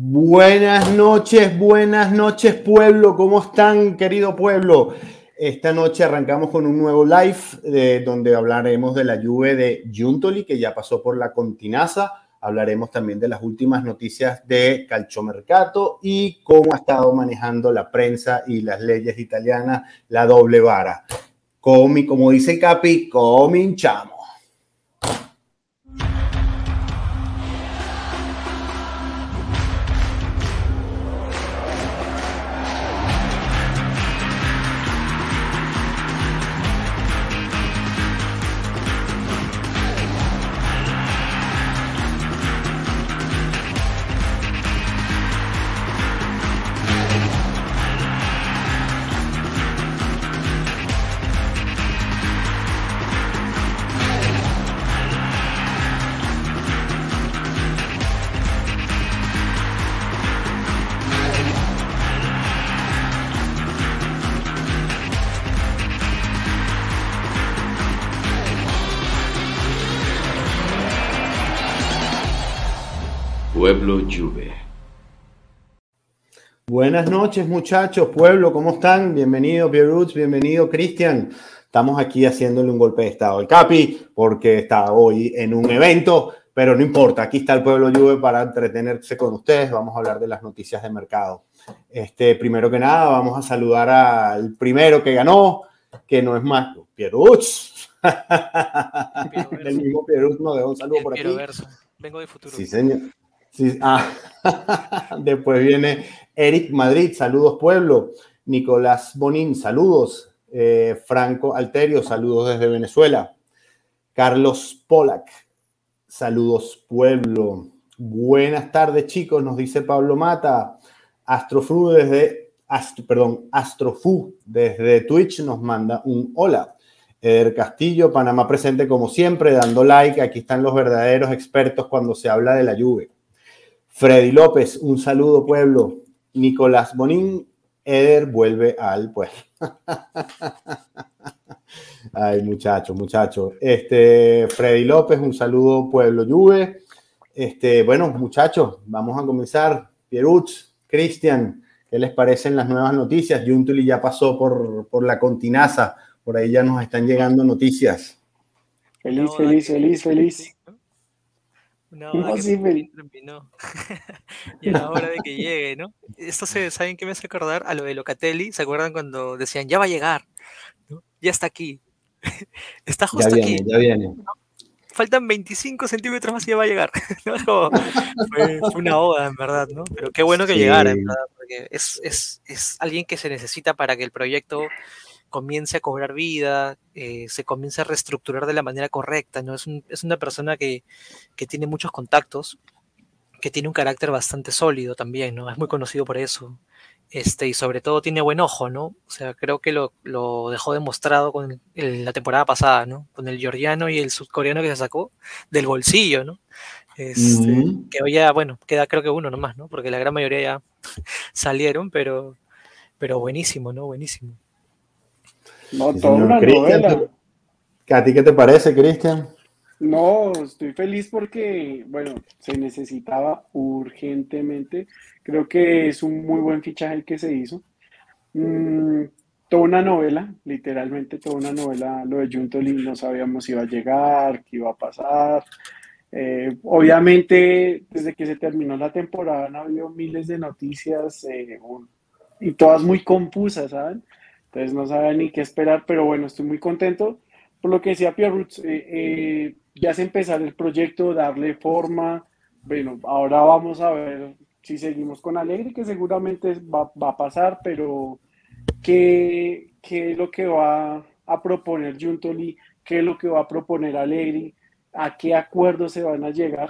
Buenas noches, buenas noches pueblo, ¿cómo están querido pueblo? Esta noche arrancamos con un nuevo live de, donde hablaremos de la lluvia de Juntoli que ya pasó por la Continaza, hablaremos también de las últimas noticias de Calciomercato y cómo ha estado manejando la prensa y las leyes italianas la doble vara. Comi, como dice Capi, cominchamos. Buenas noches, muchachos, pueblo, ¿cómo están? Bienvenido, Pierroots, bienvenido, Cristian. Estamos aquí haciéndole un golpe de estado al Capi porque está hoy en un evento, pero no importa, aquí está el pueblo Juve para entretenerse con ustedes. Vamos a hablar de las noticias de mercado. Este, primero que nada, vamos a saludar al primero que ganó, que no es más Pierroots. el mismo Pierroots nos dejó un saludo por aquí. Vengo de futuro. Sí, señor. Ah. Después viene Eric Madrid, saludos pueblo. Nicolás Bonín, saludos. Eh, Franco Alterio, saludos desde Venezuela. Carlos Polak, saludos pueblo. Buenas tardes chicos, nos dice Pablo Mata. Astrofu desde, perdón, Astrofu desde Twitch nos manda un hola. Eder Castillo, Panamá presente como siempre, dando like. Aquí están los verdaderos expertos cuando se habla de la lluvia. Freddy López, un saludo pueblo. Nicolás Bonín, Eder vuelve al pueblo. Ay, muchachos, muchachos. Este, Freddy López, un saludo pueblo Juve. Este, bueno, muchachos, vamos a comenzar. Pierutz, Cristian, ¿qué les parecen las nuevas noticias? Juntuli ya pasó por, por la continaza, por ahí ya nos están llegando noticias. Feliz, feliz, feliz, feliz. Una hora que sí, terminó. y a la hora de que llegue, ¿no? Esto se, ¿saben qué me hace acordar? A lo de Locatelli, ¿se acuerdan cuando decían, ya va a llegar? Ya está aquí. está justo ya viene, aquí. Ya viene. Faltan 25 centímetros más y ya va a llegar. fue, fue, una oda, en verdad, ¿no? Pero qué bueno que sí. llegara, en verdad, porque es, es, es alguien que se necesita para que el proyecto comience a cobrar vida, eh, se comience a reestructurar de la manera correcta, ¿no? Es, un, es una persona que, que, tiene muchos contactos, que tiene un carácter bastante sólido también, ¿no? Es muy conocido por eso. Este, y sobre todo tiene buen ojo, ¿no? O sea, creo que lo, lo dejó demostrado con el, la temporada pasada, ¿no? Con el georgiano y el sudcoreano que se sacó del bolsillo, ¿no? Este. Que hoy ya, bueno, queda creo que uno nomás, ¿no? Porque la gran mayoría ya salieron, pero, pero buenísimo, ¿no? Buenísimo. No, toda una novela. ¿A ti qué te parece, Cristian? No, estoy feliz porque, bueno, se necesitaba urgentemente. Creo que es un muy buen fichaje el que se hizo. Mm, toda una novela, literalmente toda una novela. Lo de Juntoli no sabíamos si iba a llegar, qué iba a pasar. Eh, obviamente, desde que se terminó la temporada han habido miles de noticias eh, y todas muy confusas, ¿saben? Entonces no sabía ni qué esperar, pero bueno, estoy muy contento. Por lo que decía Pierre Roots, eh, eh, ya se empezar el proyecto, darle forma. Bueno, ahora vamos a ver si seguimos con Alegre, que seguramente va, a pasar, pero ¿qué, ¿qué, es lo que va a proponer Juntoli? ¿Qué es lo que va a proponer Alegre? ¿A qué acuerdos se van a llegar?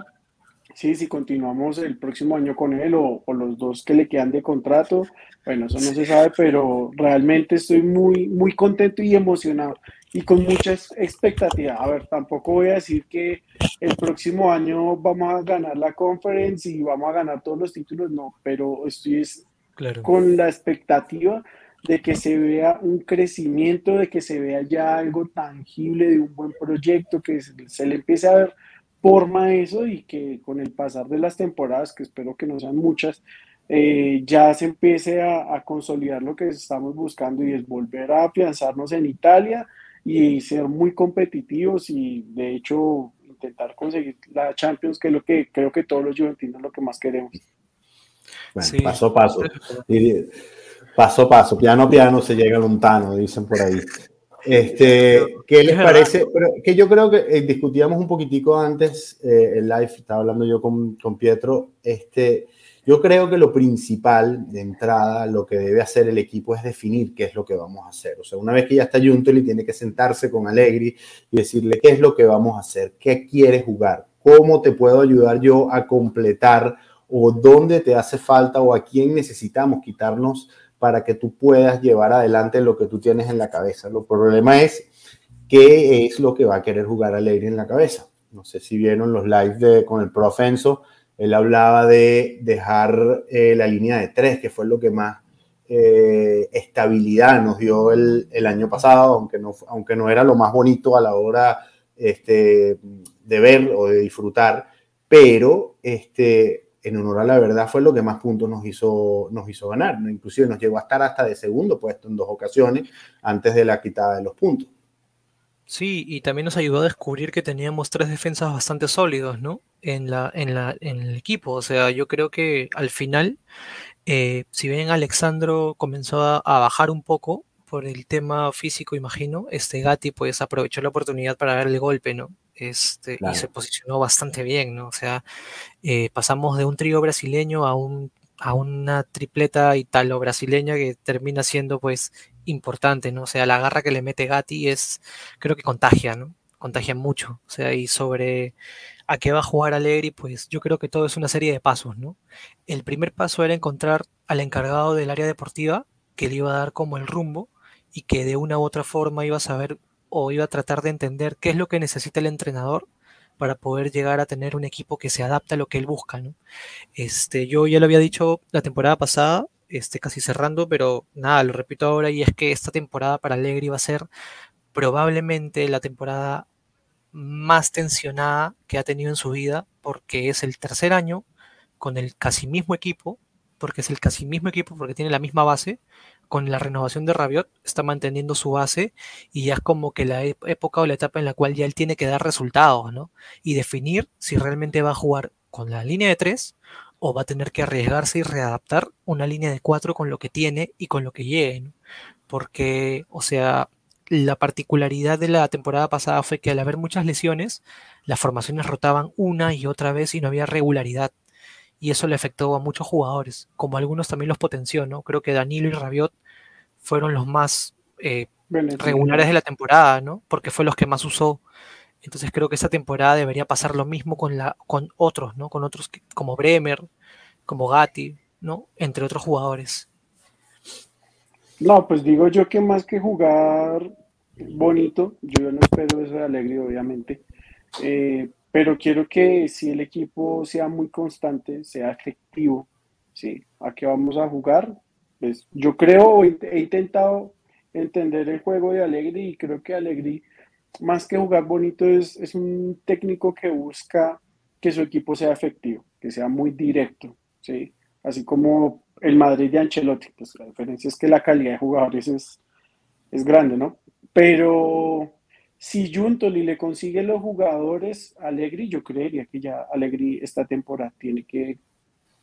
Sí, si continuamos el próximo año con él o, o, los dos que le quedan de contrato, bueno, eso no se sabe, pero realmente estoy muy, muy contento y emocionado y con mucha expectativa. A ver, tampoco voy a decir que el próximo año vamos a ganar la conference y vamos a ganar todos los títulos, no, pero estoy claro. con la expectativa de que se vea un crecimiento, de que se vea ya algo tangible de un buen proyecto, que se, se le empiece a ver forma eso y que con el pasar de las temporadas, que espero que no sean muchas, eh, ya se empiece a, consolidar lo que estamos buscando y es volver a afianzarnos en Italia y ser muy competitivos y de hecho intentar conseguir la Champions, que es lo que creo que todos los juventinos lo que más queremos. Bueno, paso a paso. Paso a paso, piano piano se llega a lontano, dicen por ahí. Este, ¿Qué les parece? que yo creo que eh, discutíamos un poquitico antes, eh, el live, estaba hablando yo con, con Pietro, este, yo creo que lo principal de entrada, lo que debe hacer el equipo es definir qué es lo que vamos a hacer. O sea, una vez que ya está Juntoli, tiene que sentarse con Allegri y decirle qué es lo que vamos a hacer, qué quieres jugar, cómo te puedo ayudar yo a completar o dónde te hace falta o a quién necesitamos quitarnos para que tú puedas llevar adelante lo que tú tienes en la cabeza. El problema es qué es lo que va a querer jugar Allegri en la cabeza. No sé si vieron los lives de, con el Profenso él hablaba de dejar eh, la línea de tres, que fue lo que más eh, estabilidad nos dio el, año pasado, aunque no, aunque no era lo más bonito a la hora este, de ver o de disfrutar, pero este, en honor a la verdad fue lo que más puntos nos hizo, nos hizo ganar. Inclusive nos llegó a estar hasta de segundo puesto en dos ocasiones antes de la quitada de los puntos. Sí, y también nos ayudó a descubrir que teníamos tres defensas bastante sólidos, ¿no? En, la, en, la, en el equipo. O sea, yo creo que al final, eh, si bien Alexandro comenzó a, bajar un poco por el tema físico, imagino, este Gatti pues aprovechó la oportunidad para dar el golpe, ¿no? Este, Y se posicionó bastante bien, ¿no? O sea, eh, pasamos de un trío brasileño a un a una tripleta italo-brasileña que termina siendo pues importante, ¿no? O sea, la garra que le mete Gatti es, creo que contagia, ¿no? Contagia mucho. O sea, y sobre a qué va a jugar Allegri, pues yo creo que todo es una serie de pasos, ¿no? El primer paso era encontrar al encargado del área deportiva que le iba a dar como el rumbo y que de una u otra forma iba a saber o iba a tratar de entender qué es lo que necesita el entrenador para poder llegar a tener un equipo que se adapte a lo que él busca, ¿no? Este, yo ya lo había dicho la temporada pasada, este, casi cerrando, pero nada, lo repito ahora, y es que esta temporada para Allegri va a ser probablemente la temporada más tensionada que ha tenido en su vida, porque es el tercer año con el casi mismo equipo, porque es el casi mismo equipo, porque tiene la misma base, con la renovación de Rabiot está manteniendo su base y ya es como que la época o la etapa en la cual ya él tiene que dar resultados, ¿no? Y definir si realmente va a jugar con la línea de tres o va a tener que arriesgarse y readaptar una línea de cuatro con lo que tiene y con lo que llegue. Porque, o sea, la particularidad de la temporada pasada fue que al haber muchas lesiones, las formaciones rotaban una y otra vez y no había regularidad y eso le afectó a muchos jugadores, como algunos también los potenció, ¿no? Creo que Danilo y Rabiot fueron los más eh, regulares de la temporada, ¿no? Porque fue los que más usó. Entonces creo que esta temporada debería pasar lo mismo con, la, con otros, ¿no? Con otros como Bremer, como Gatti, ¿no? Entre otros jugadores. No, pues digo yo que más que jugar bonito, yo no espero eso de Alegre, obviamente, eh, pero quiero que si el equipo sea muy constante, sea efectivo, ¿sí? ¿A qué vamos a jugar? Pues yo creo, he intentado entender el juego de Alegri y creo que Alegri, más que jugar bonito, es, es un técnico que busca que su equipo sea efectivo, que sea muy directo, ¿sí? Así como el Madrid de Ancelotti, pues la diferencia es que la calidad de jugadores es, es grande, ¿no? Pero si Juntoli le consigue los jugadores a Allegri, yo creería que ya Allegri esta temporada tiene que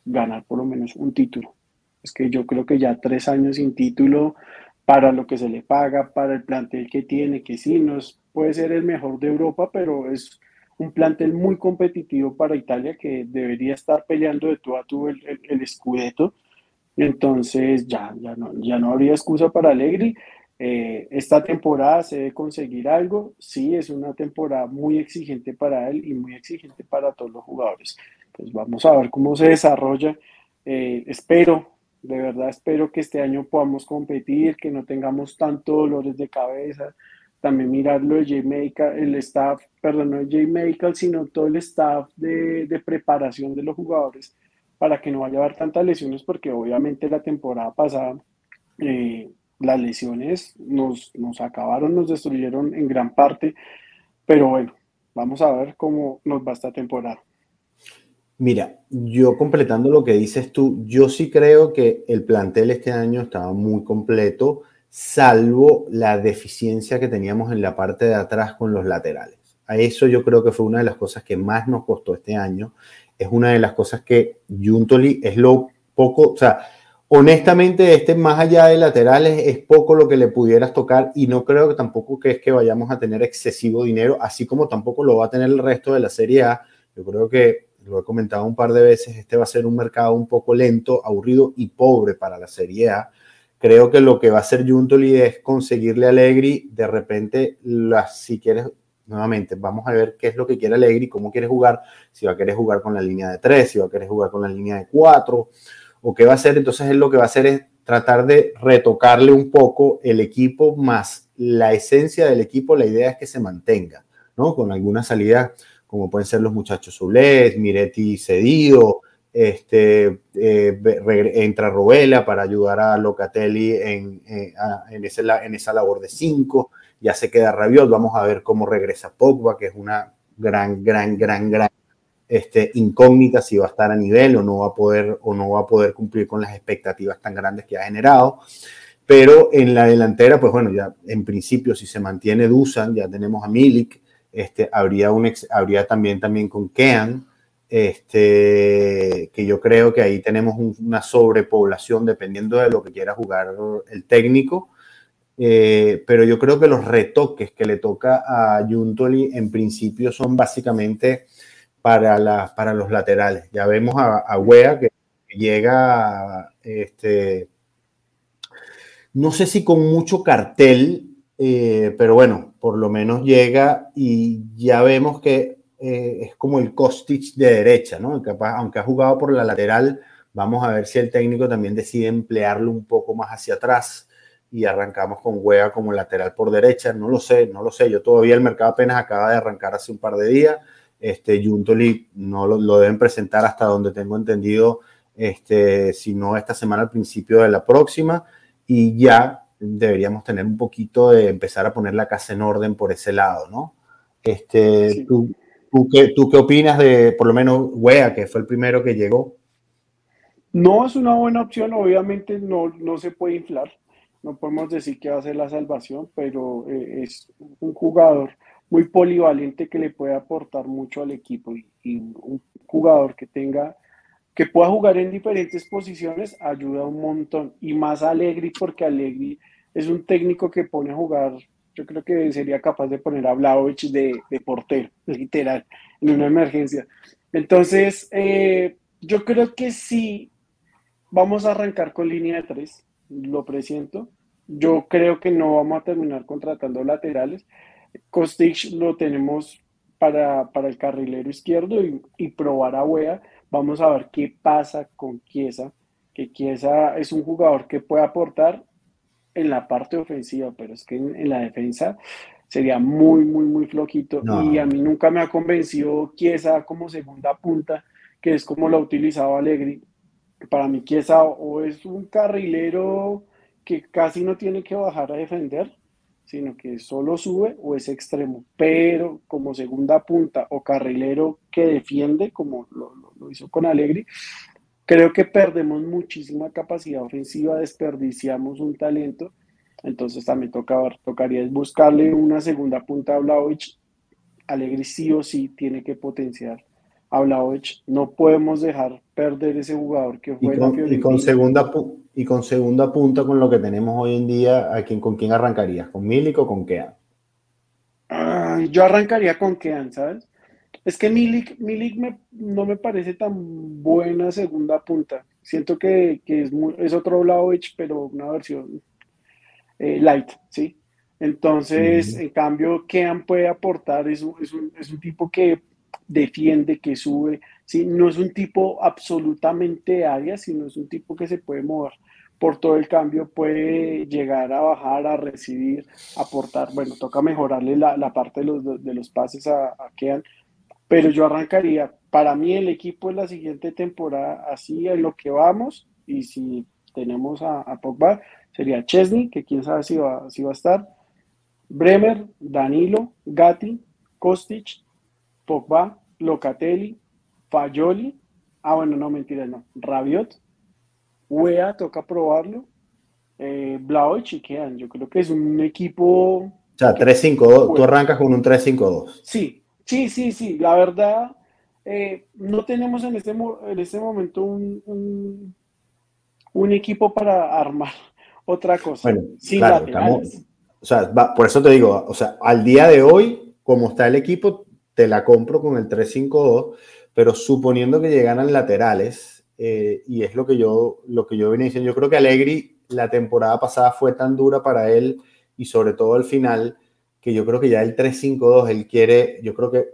ganar por lo menos un título. Es que yo creo que ya tres años sin título para lo que se le paga, para el plantel que tiene, que sí, no puede ser el mejor de Europa, pero es un plantel muy competitivo para Italia que debería estar peleando de tú a tú el, el, el. Entonces ya, ya, no, ya no habría excusa para Allegri eh, esta temporada se debe conseguir algo. Sí, es una temporada muy exigente para él y muy exigente para todos los jugadores. Pues vamos a ver cómo se desarrolla. Eh, espero, de verdad espero que este año podamos competir, que no tengamos tantos dolores de cabeza. También mirarlo de J el staff, perdón, no de J Medical, sino todo el staff de, de preparación de los jugadores para que no vaya a haber tantas lesiones, porque obviamente la temporada pasada eh, las lesiones nos, nos acabaron, nos destruyeron en gran parte, pero bueno, vamos a ver cómo nos va esta temporada. Mira, yo completando lo que dices tú, yo sí creo que el plantel este año estaba muy completo, salvo la deficiencia que teníamos en la parte de atrás con los laterales. A eso yo creo que fue una de las cosas que más nos costó este año. Es una de las cosas que Juntoli es lo poco, o sea, honestamente, este más allá de laterales es poco lo que le pudieras tocar y no creo que tampoco que es que vayamos a tener excesivo dinero, así como tampoco lo va a tener el resto de la Serie A. Yo creo que lo he comentado un par de veces, este va a ser un mercado un poco lento, aburrido y pobre para la Serie A. Creo que lo que va a hacer Juntoli es conseguirle a Allegri de repente, si quieres, nuevamente, vamos a ver qué es lo que quiere Allegri, cómo quiere jugar, si va a querer jugar con la línea de 3, si va a querer jugar con la línea de 4, o qué va a hacer. Entonces, él lo que va a hacer es tratar de retocarle un poco el equipo más la esencia del equipo, la idea es que se mantenga, ¿no? Con alguna salida como pueden ser los muchachos Zulés, Miretti cedido, este, eh, entra Robela para ayudar a Locatelli en, eh, en, ese, en esa labor de cinco, ya se queda Rabiot, vamos a ver cómo regresa Pogba, que es una gran, gran, gran, gran este, incógnita si va a estar a nivel o no va a poder o no va a poder cumplir con las expectativas tan grandes que ha generado. Pero en la delantera, pues bueno, ya en principio si se mantiene Dusan, ya tenemos a Milik, este, habría, un habría también, también con Kean, este, que yo creo que ahí tenemos una sobrepoblación dependiendo de lo que quiera jugar el técnico. Eh, pero yo creo que los retoques que le toca a Juntoli en principio son básicamente para, la, para los laterales. Ya vemos a, a que llega, este, no sé si con mucho cartel, eh, pero bueno, por lo menos llega y ya vemos que eh, es como el Kostic de derecha, ¿no? aunque ha jugado por la lateral, vamos a ver si el técnico también decide emplearlo un poco más hacia atrás y arrancamos con Wea como lateral por derecha. No lo sé, no lo sé. Yo todavía el mercado apenas acaba de arrancar hace un par de días. Este Juntoli no lo, lo deben presentar hasta donde tengo entendido, este, si no esta semana al principio de la próxima. Y ya deberíamos tener un poquito de empezar a poner la casa en orden por ese lado, ¿no? Este, ¿tú, tú, qué, ¿Tú qué opinas de, por lo menos, Wea, que fue el primero que llegó? No es una buena opción, obviamente no, no se puede inflar, no podemos decir que va a ser la salvación, pero eh, es un jugador muy polivalente que le puede aportar mucho al equipo y, y un jugador que tenga que pueda jugar en diferentes posiciones ayuda un montón. Y más Alegri, porque Alegri es un técnico que pone a jugar, yo creo que sería capaz de poner a Vlaovic de, de portero, literal, en una emergencia. Entonces, eh, yo creo que sí, vamos a arrancar con línea de tres, lo presiento. Yo creo que no vamos a terminar contratando laterales. Kostic lo tenemos para, para el carrilero izquierdo y, y probar a Wea Vamos a ver qué pasa con Chiesa, que Chiesa es un jugador que puede aportar en la parte ofensiva, pero es que en, la defensa sería muy, muy, muy flojito. Y a mí nunca me ha convencido Chiesa como segunda punta, que es como lo ha utilizado Alegri. Para mí Chiesa o es un carrilero que casi no tiene que bajar a defender, sino que solo sube o es extremo, pero como segunda punta o carrilero que defiende, como lo, hizo con Alegri, creo que perdemos muchísima capacidad ofensiva, desperdiciamos un talento, entonces también toca, tocaría buscarle una segunda punta a Vlaovic, Alegri sí o sí tiene que potenciar a Vlaovic, no podemos dejar perder ese jugador que fue y con, segunda y con segunda punta con lo que tenemos hoy en día, ¿a quién, ¿con quién arrancarías? ¿Con Milik o con Kean? yo arrancaría con Kean, ¿sabes? Es que Milik, Milik no me parece tan buena segunda punta. Siento que, es, es otro Vlaovic, pero una versión eh, light, ¿sí? Entonces, en cambio, Kean puede aportar, es es un, es un tipo que defiende, que sube, ¿sí? No es un tipo absolutamente área, sino es un tipo que se puede mover por todo el cambio, puede llegar a bajar, a recibir, aportar. Bueno, toca mejorarle la, la parte de los, de los pases a, a Kean, pero yo arrancaría. Para mí el equipo en la siguiente temporada, así es lo que vamos, y si tenemos a, a Pogba, sería Chesney, que quién sabe si va, si va a estar, Bremer, Danilo, Gatti, Kostic, Pogba, Locatelli, Fayoli, ah bueno, no mentira, no, Rabiot, Wea, toca probarlo, eh, y quedan. Yo creo que es un equipo... O sea, 3-5-2, tú arrancas con un 3-5-2. Sí, sí, sí, sí, la verdad, eh, no tenemos en este, en este momento un, un, equipo para armar otra cosa. Bueno, sin o sea, por eso te digo, o sea, al día de hoy, como está el equipo, te la compro con el 3-5-2, pero suponiendo que llegaran laterales, eh, y es lo que yo, lo que yo venía diciendo, yo creo que Allegri la temporada pasada fue tan dura para él y sobre todo al final, que yo creo que ya el 3-5-2, él quiere, yo creo que,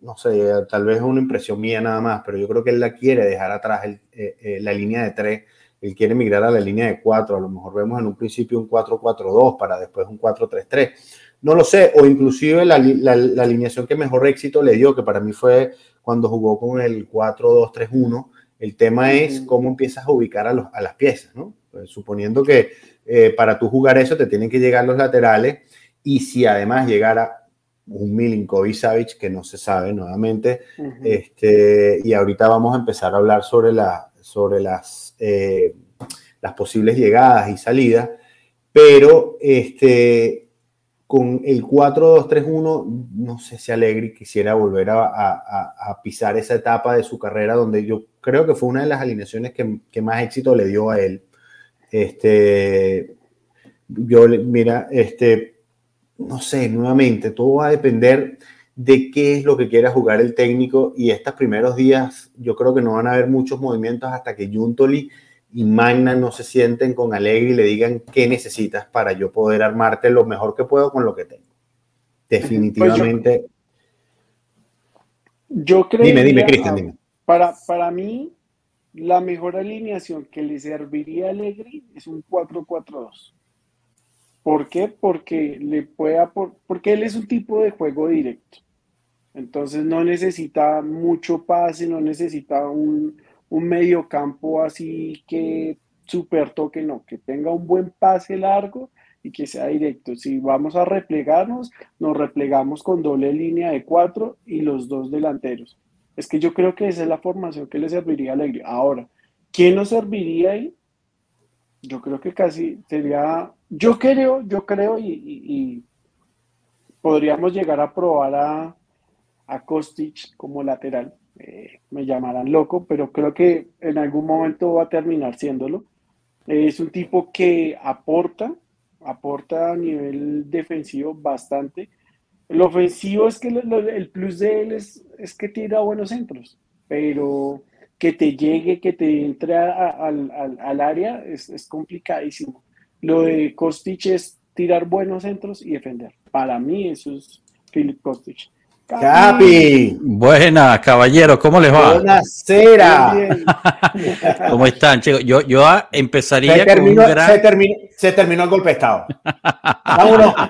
no sé, tal vez es una impresión mía nada más, pero yo creo que él la quiere dejar atrás, eh, eh, la línea de 3, él quiere migrar a la línea de 4, a lo mejor vemos en un principio un 4-4-2 para después un 4-3-3. No lo sé, o inclusive la, la alineación que mejor éxito le dio, que para mí fue cuando jugó con el 4-2-3-1, el tema es cómo empiezas a ubicar a, los, a las piezas, ¿no? Pues, suponiendo que eh, para tú jugar eso te tienen que llegar los laterales y si además llegara un Milinkovic Savic que no se sabe nuevamente, este, y ahorita vamos a empezar a hablar sobre, la, sobre las, eh, las posibles llegadas y salidas, pero este, con el 4-2-3-1, no sé si Alegri quisiera volver a, pisar esa etapa de su carrera donde yo creo que fue una de las alineaciones que, más éxito le dio a él. Este, yo, mira, este, no sé, nuevamente, todo va a depender de qué es lo que quiera jugar el técnico y estos primeros días yo creo que no van a haber muchos movimientos hasta que Juntoli y Magna no se sienten con Alegre y le digan qué necesitas para yo poder armarte lo mejor que puedo con lo que tengo. Definitivamente. yo, creo. Dime, dime, Cristian, dime. Para, para mí, la mejor alineación que le serviría a Alegre es un 4-4-2. ¿Por qué? Porque le puede porque él es un tipo de juego directo. Entonces no necesita mucho pase, no necesita un, un mediocampo así que super toque, no, que tenga un buen pase largo y que sea directo. Si vamos a replegarnos, nos replegamos con doble línea de cuatro y los dos delanteros. Es que yo creo que esa es la formación que le serviría a Alegría. Ahora, ¿quién nos serviría ahí? Yo creo que casi sería, yo creo, yo creo y, podríamos llegar a probar a, a Kostic como lateral eh, me llamarán loco, pero creo que en algún momento va a terminar siéndolo. es un tipo que aporta, aporta a nivel defensivo bastante. El ofensivo es que el plus de él es, es, que tira buenos centros, pero que te llegue, que te entre al, al, área es, es, complicadísimo. Lo de Kostic es tirar buenos centros y defender. Para mí eso es Philip Kostic. Capi. Buenas, caballeros, ¿cómo les va? Buenas, ¿Cómo están, chicos? Yo, yo empezaría con un gran... se, terminó, se terminó el golpe de Estado. Vámonos.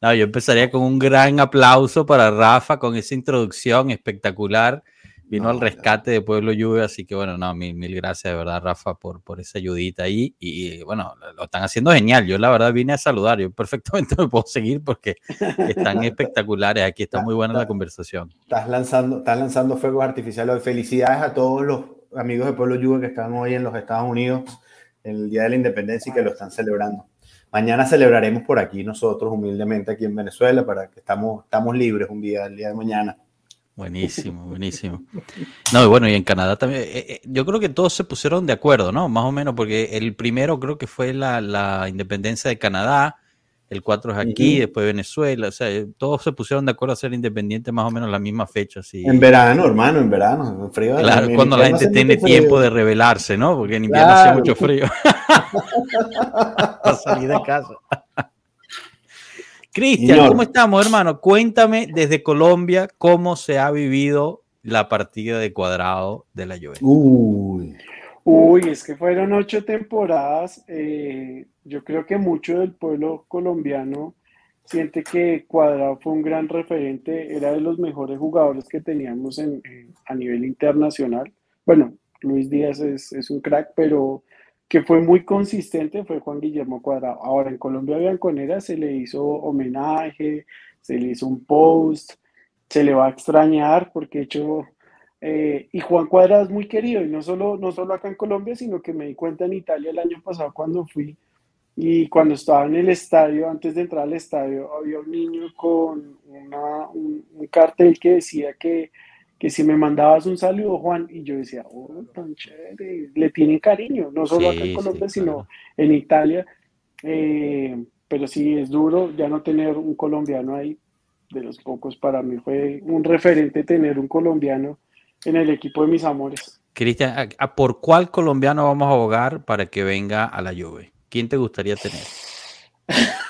No, yo empezaría con un gran aplauso para Rafa con esa introducción espectacular vino al rescate de Pueblo Lluvia, así que bueno, no, mil, mil gracias de verdad, Rafa, por, por esa ayudita ahí. Y, bueno, lo están haciendo genial. Yo la verdad vine a saludar, yo perfectamente me puedo seguir porque están espectaculares. Aquí está muy buena la conversación. Estás lanzando, estás lanzando fuegos artificiales. Felicidades a todos los amigos de Pueblo Lluvia que están hoy en los Estados Unidos el Día de la Independencia y que lo están celebrando. Mañana celebraremos por aquí nosotros humildemente aquí en Venezuela para que estamos, estamos libres un día, el día de mañana. Buenísimo, buenísimo. No, y bueno, y en Canadá también, eh, eh, yo creo que todos se pusieron de acuerdo, ¿no? Más o menos, porque el primero creo que fue la, independencia de Canadá, el 4 es aquí, después Venezuela, o sea, eh, todos se pusieron de acuerdo a ser independientes más o menos la misma fecha. Así. En verano, hermano, en verano, en frío. Claro, cuando la gente tiene tiempo de rebelarse, ¿no? Porque en invierno hace mucho frío. Para salir de casa. Cristian, ¿cómo estamos, hermano? Cuéntame desde Colombia cómo se ha vivido la partida de cuadrado de la Juventus. Uy. Uy, es que fueron ocho temporadas. Eh, yo creo que mucho del pueblo colombiano siente que Cuadrado fue un gran referente, era de los mejores jugadores que teníamos a nivel internacional. Bueno, Luis Díaz es, es un crack, pero que fue muy consistente fue Juan Guillermo Cuadrado. Ahora, en Colombia Bianconera se le hizo homenaje, se le hizo un post, se le va a extrañar porque hecho, eh, y Juan Cuadra es muy querido, y no solo, no solo acá en Colombia, sino que me di cuenta en Italia el año pasado cuando fui y cuando estaba en el estadio, antes de entrar al estadio, había un niño con una, un, cartel que decía que, que, si me mandabas un saludo, Juan, y yo decía, oh, tan chévere, le tienen cariño, no solo acá en Colombia, sino en Italia. Eh, pero sí, es duro ya no tener un colombiano ahí, de los pocos para mí fue un referente tener un colombiano en el equipo de mis amores. Cristian, ¿por cuál colombiano vamos a abogar para que venga a la Juve? ¿Quién te gustaría tener?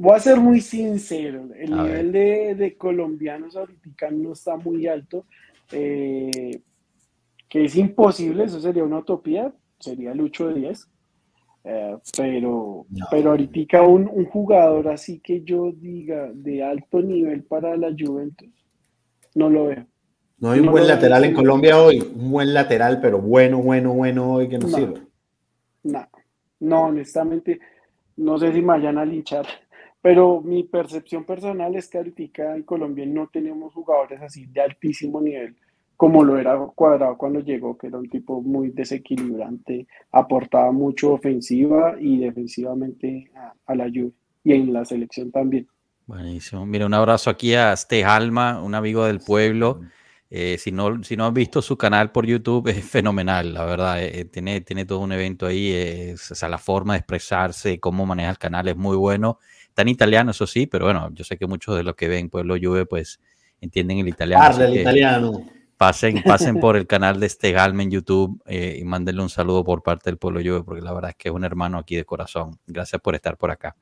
Voy a ser muy sincero, el nivel de, colombianos ahorita no está muy alto, eh, que es imposible, eso sería una utopía, sería Lucho de 10, eh, pero, pero ahorita un, un, jugador así que yo diga de alto nivel para la Juventus, no lo veo. No hay un buen lateral en Colombia hoy, un buen lateral, pero bueno, bueno, bueno hoy que nos sirve. No, no, honestamente, no sé si me vayan a linchar, pero mi percepción personal es que ahorita en Colombia no tenemos jugadores así de altísimo nivel como lo era Cuadrado cuando llegó, que era un tipo muy desequilibrante, aportaba mucho ofensiva y defensivamente a, la Juve y en la selección también. Buenísimo. Mira, un abrazo aquí a Stejalma, un amigo del pueblo. Eh, si, no, si no has visto su canal por YouTube, es fenomenal, la verdad. Eh, tiene, tiene todo un evento ahí. Es, o sea, la forma de expresarse, cómo maneja el canal es muy bueno. En italiano, eso sí, pero bueno, yo sé que muchos de los que ven Pueblo Juve, pues entienden el italiano. el italiano. Pasen, pasen por el canal de este Galme en YouTube eh, y mándenle un saludo por parte del Pueblo Juve, porque la verdad es que es un hermano aquí de corazón. Gracias por estar por acá.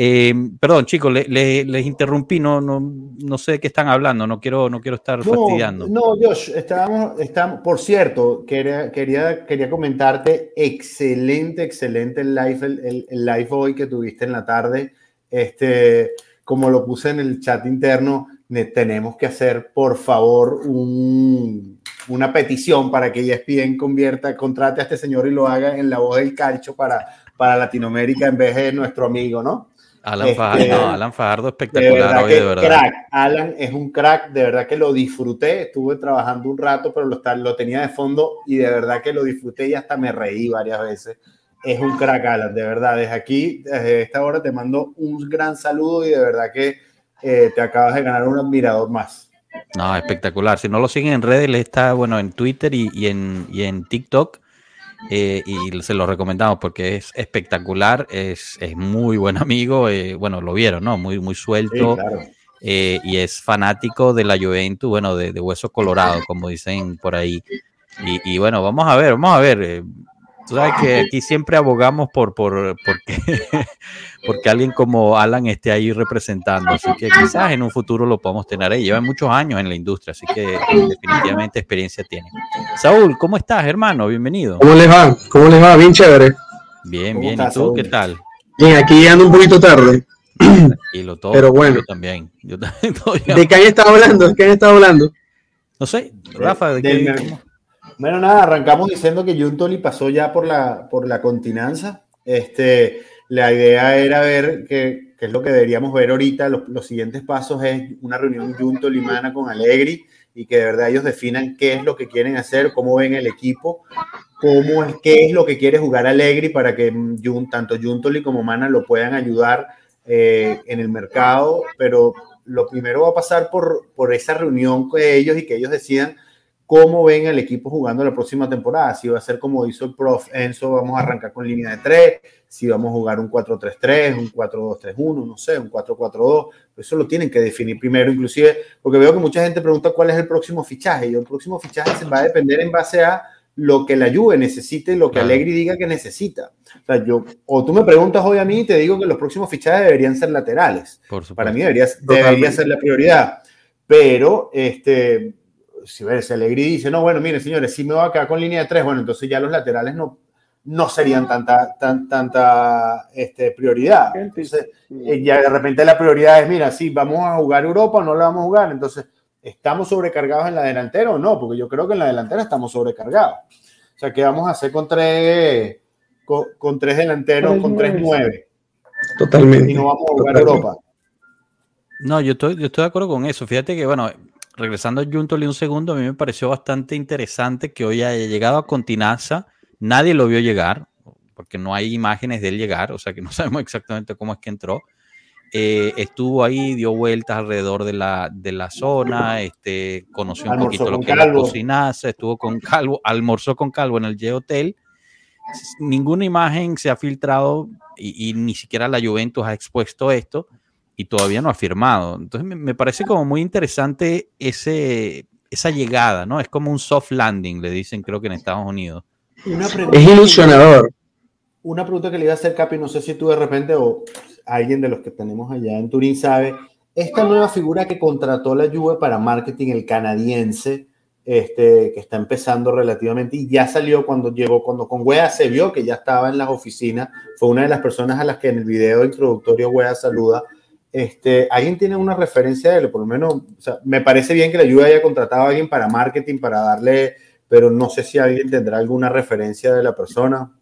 Eh, perdón, chicos, les interrumpí, no, no, no sé de qué están hablando, no quiero, no quiero estar fastidiando. No, Josh, estábamos, estamos, por cierto, quería, quería, quería comentarte, excelente, excelente el live, el, el, live hoy que tuviste en la tarde. Este, como lo puse en el chat interno, tenemos que hacer, por favor, un, una petición para que ESPN convierta, contrate a este señor y lo haga en la voz del calcho para, para Latinoamérica en vez de nuestro amigo, ¿no? Alan, Fajardo, este, Alan Fajardo espectacular hoy, de verdad. Crack. Alan es un crack, de verdad que lo disfruté. Estuve trabajando un rato, pero lo, lo tenía de fondo y de verdad que lo disfruté y hasta me reí varias veces. Es un crack, Alan, de verdad. Desde aquí, desde esta hora, te mando un gran saludo y de verdad que eh, te acabas de ganar un admirador más. No, espectacular. Si no lo siguen en redes, está bueno en Twitter y, en, y en TikTok eh, y se lo recomendamos porque es espectacular, es, es muy buen amigo, eh, bueno, lo vieron, ¿no? Muy, muy suelto eh, y es fanático de la Juventus, bueno, de, de, hueso colorado, como dicen por ahí. Y, y, bueno, vamos a ver, vamos a ver. Tú sabes que aquí siempre abogamos por, por porque, porque alguien como Alan esté ahí representando. Así que quizás en un futuro lo podamos tener ahí. Lleva muchos años en la industria, así que definitivamente experiencia tiene. Saúl, ¿cómo estás, hermano? Bienvenido. ¿Cómo les va? ¿Cómo les va? Bien chévere. Bien, bien. ¿Y tú qué tal? Bien, aquí ando un poquito tarde. Y lo todo. Pero bueno. Yo también. Yo también ¿De qué han estado hablando? ¿De qué han estado hablando? No sé, Rafa, ¿de qué? Bueno, nada, arrancamos diciendo que Juntoli pasó ya por la, por la continanza. Este, la idea era ver qué, es lo que deberíamos ver ahorita. Los, los siguientes pasos es una reunión Juntolimana con Allegri y que de verdad ellos definan qué es lo que quieren hacer, cómo ven el equipo, cómo es, qué es lo que quiere jugar Allegri para que tanto Juntoli como Mana lo puedan ayudar eh, en el mercado. Pero lo primero va a pasar por, por esa reunión con ellos y que ellos decidan cómo ven el equipo jugando la próxima temporada. Si va a ser como hizo el prof Enzo, vamos a arrancar con línea de tres, si vamos a jugar un 4-3-3, un 4-2-3-1, no sé, un 4-4-2. Eso lo tienen que definir primero, inclusive, porque veo que mucha gente pregunta cuál es el próximo fichaje. Y el próximo fichaje se va a depender en base a lo que la Juve necesite, lo que Allegri diga que necesita. O sea, yo, o tú me preguntas hoy a mí y te digo que los próximos fichajes deberían ser laterales. Para mí debería, debería ser la prioridad. Pero, este, si ves, Alegrí dice, no, bueno, mire, señores, si me voy a quedar con línea de tres, bueno, entonces ya los laterales no, no serían tanta, tan, tanta este, prioridad. Entonces, eh, ya de repente la prioridad es, mira, si vamos a jugar Europa o no la vamos a jugar, entonces, ¿estamos sobrecargados en la delantera o no? Porque yo creo que en la delantera estamos sobrecargados. O sea, ¿qué vamos a hacer con tres, con, tres delanteros, con tres nueve? Totalmente. Y no vamos a jugar Europa. No, yo estoy, yo estoy de acuerdo con eso. Fíjate que, bueno, regresando a Juntoli un segundo, a mí me pareció bastante interesante que hoy haya llegado a Continaza. Nadie lo vio llegar, porque no hay imágenes de él llegar, o sea que no sabemos exactamente cómo es que entró. Eh, estuvo ahí, dio vueltas alrededor de la, de la zona, este, conoció un Almorzó poquito lo que era. Cocinaza, estuvo con Calvo, almorzó con Calvo en el G-Hotel. Ninguna imagen se ha filtrado y, y ni siquiera la Juventus ha expuesto esto y todavía no ha firmado. Entonces me, me parece como muy interesante ese, esa llegada, ¿no? Es como un soft landing, le dicen creo que en Estados Unidos. Una Es ilusionador. Una pregunta que le iba a hacer, Capi, no sé si tú de repente o alguien de los que tenemos allá en Turín sabe, esta nueva figura que contrató la Juve para marketing, el canadiense, este, que está empezando relativamente y ya salió cuando llegó, cuando con Wea se vio que ya estaba en las oficinas, fue una de las personas a las que en el video introductorio Wea saluda. Este, ¿Alguien tiene una referencia de él? Por lo menos, o sea, me parece bien que la Juve haya contratado a alguien para marketing, para darle, pero no sé si alguien tendrá alguna referencia de la persona.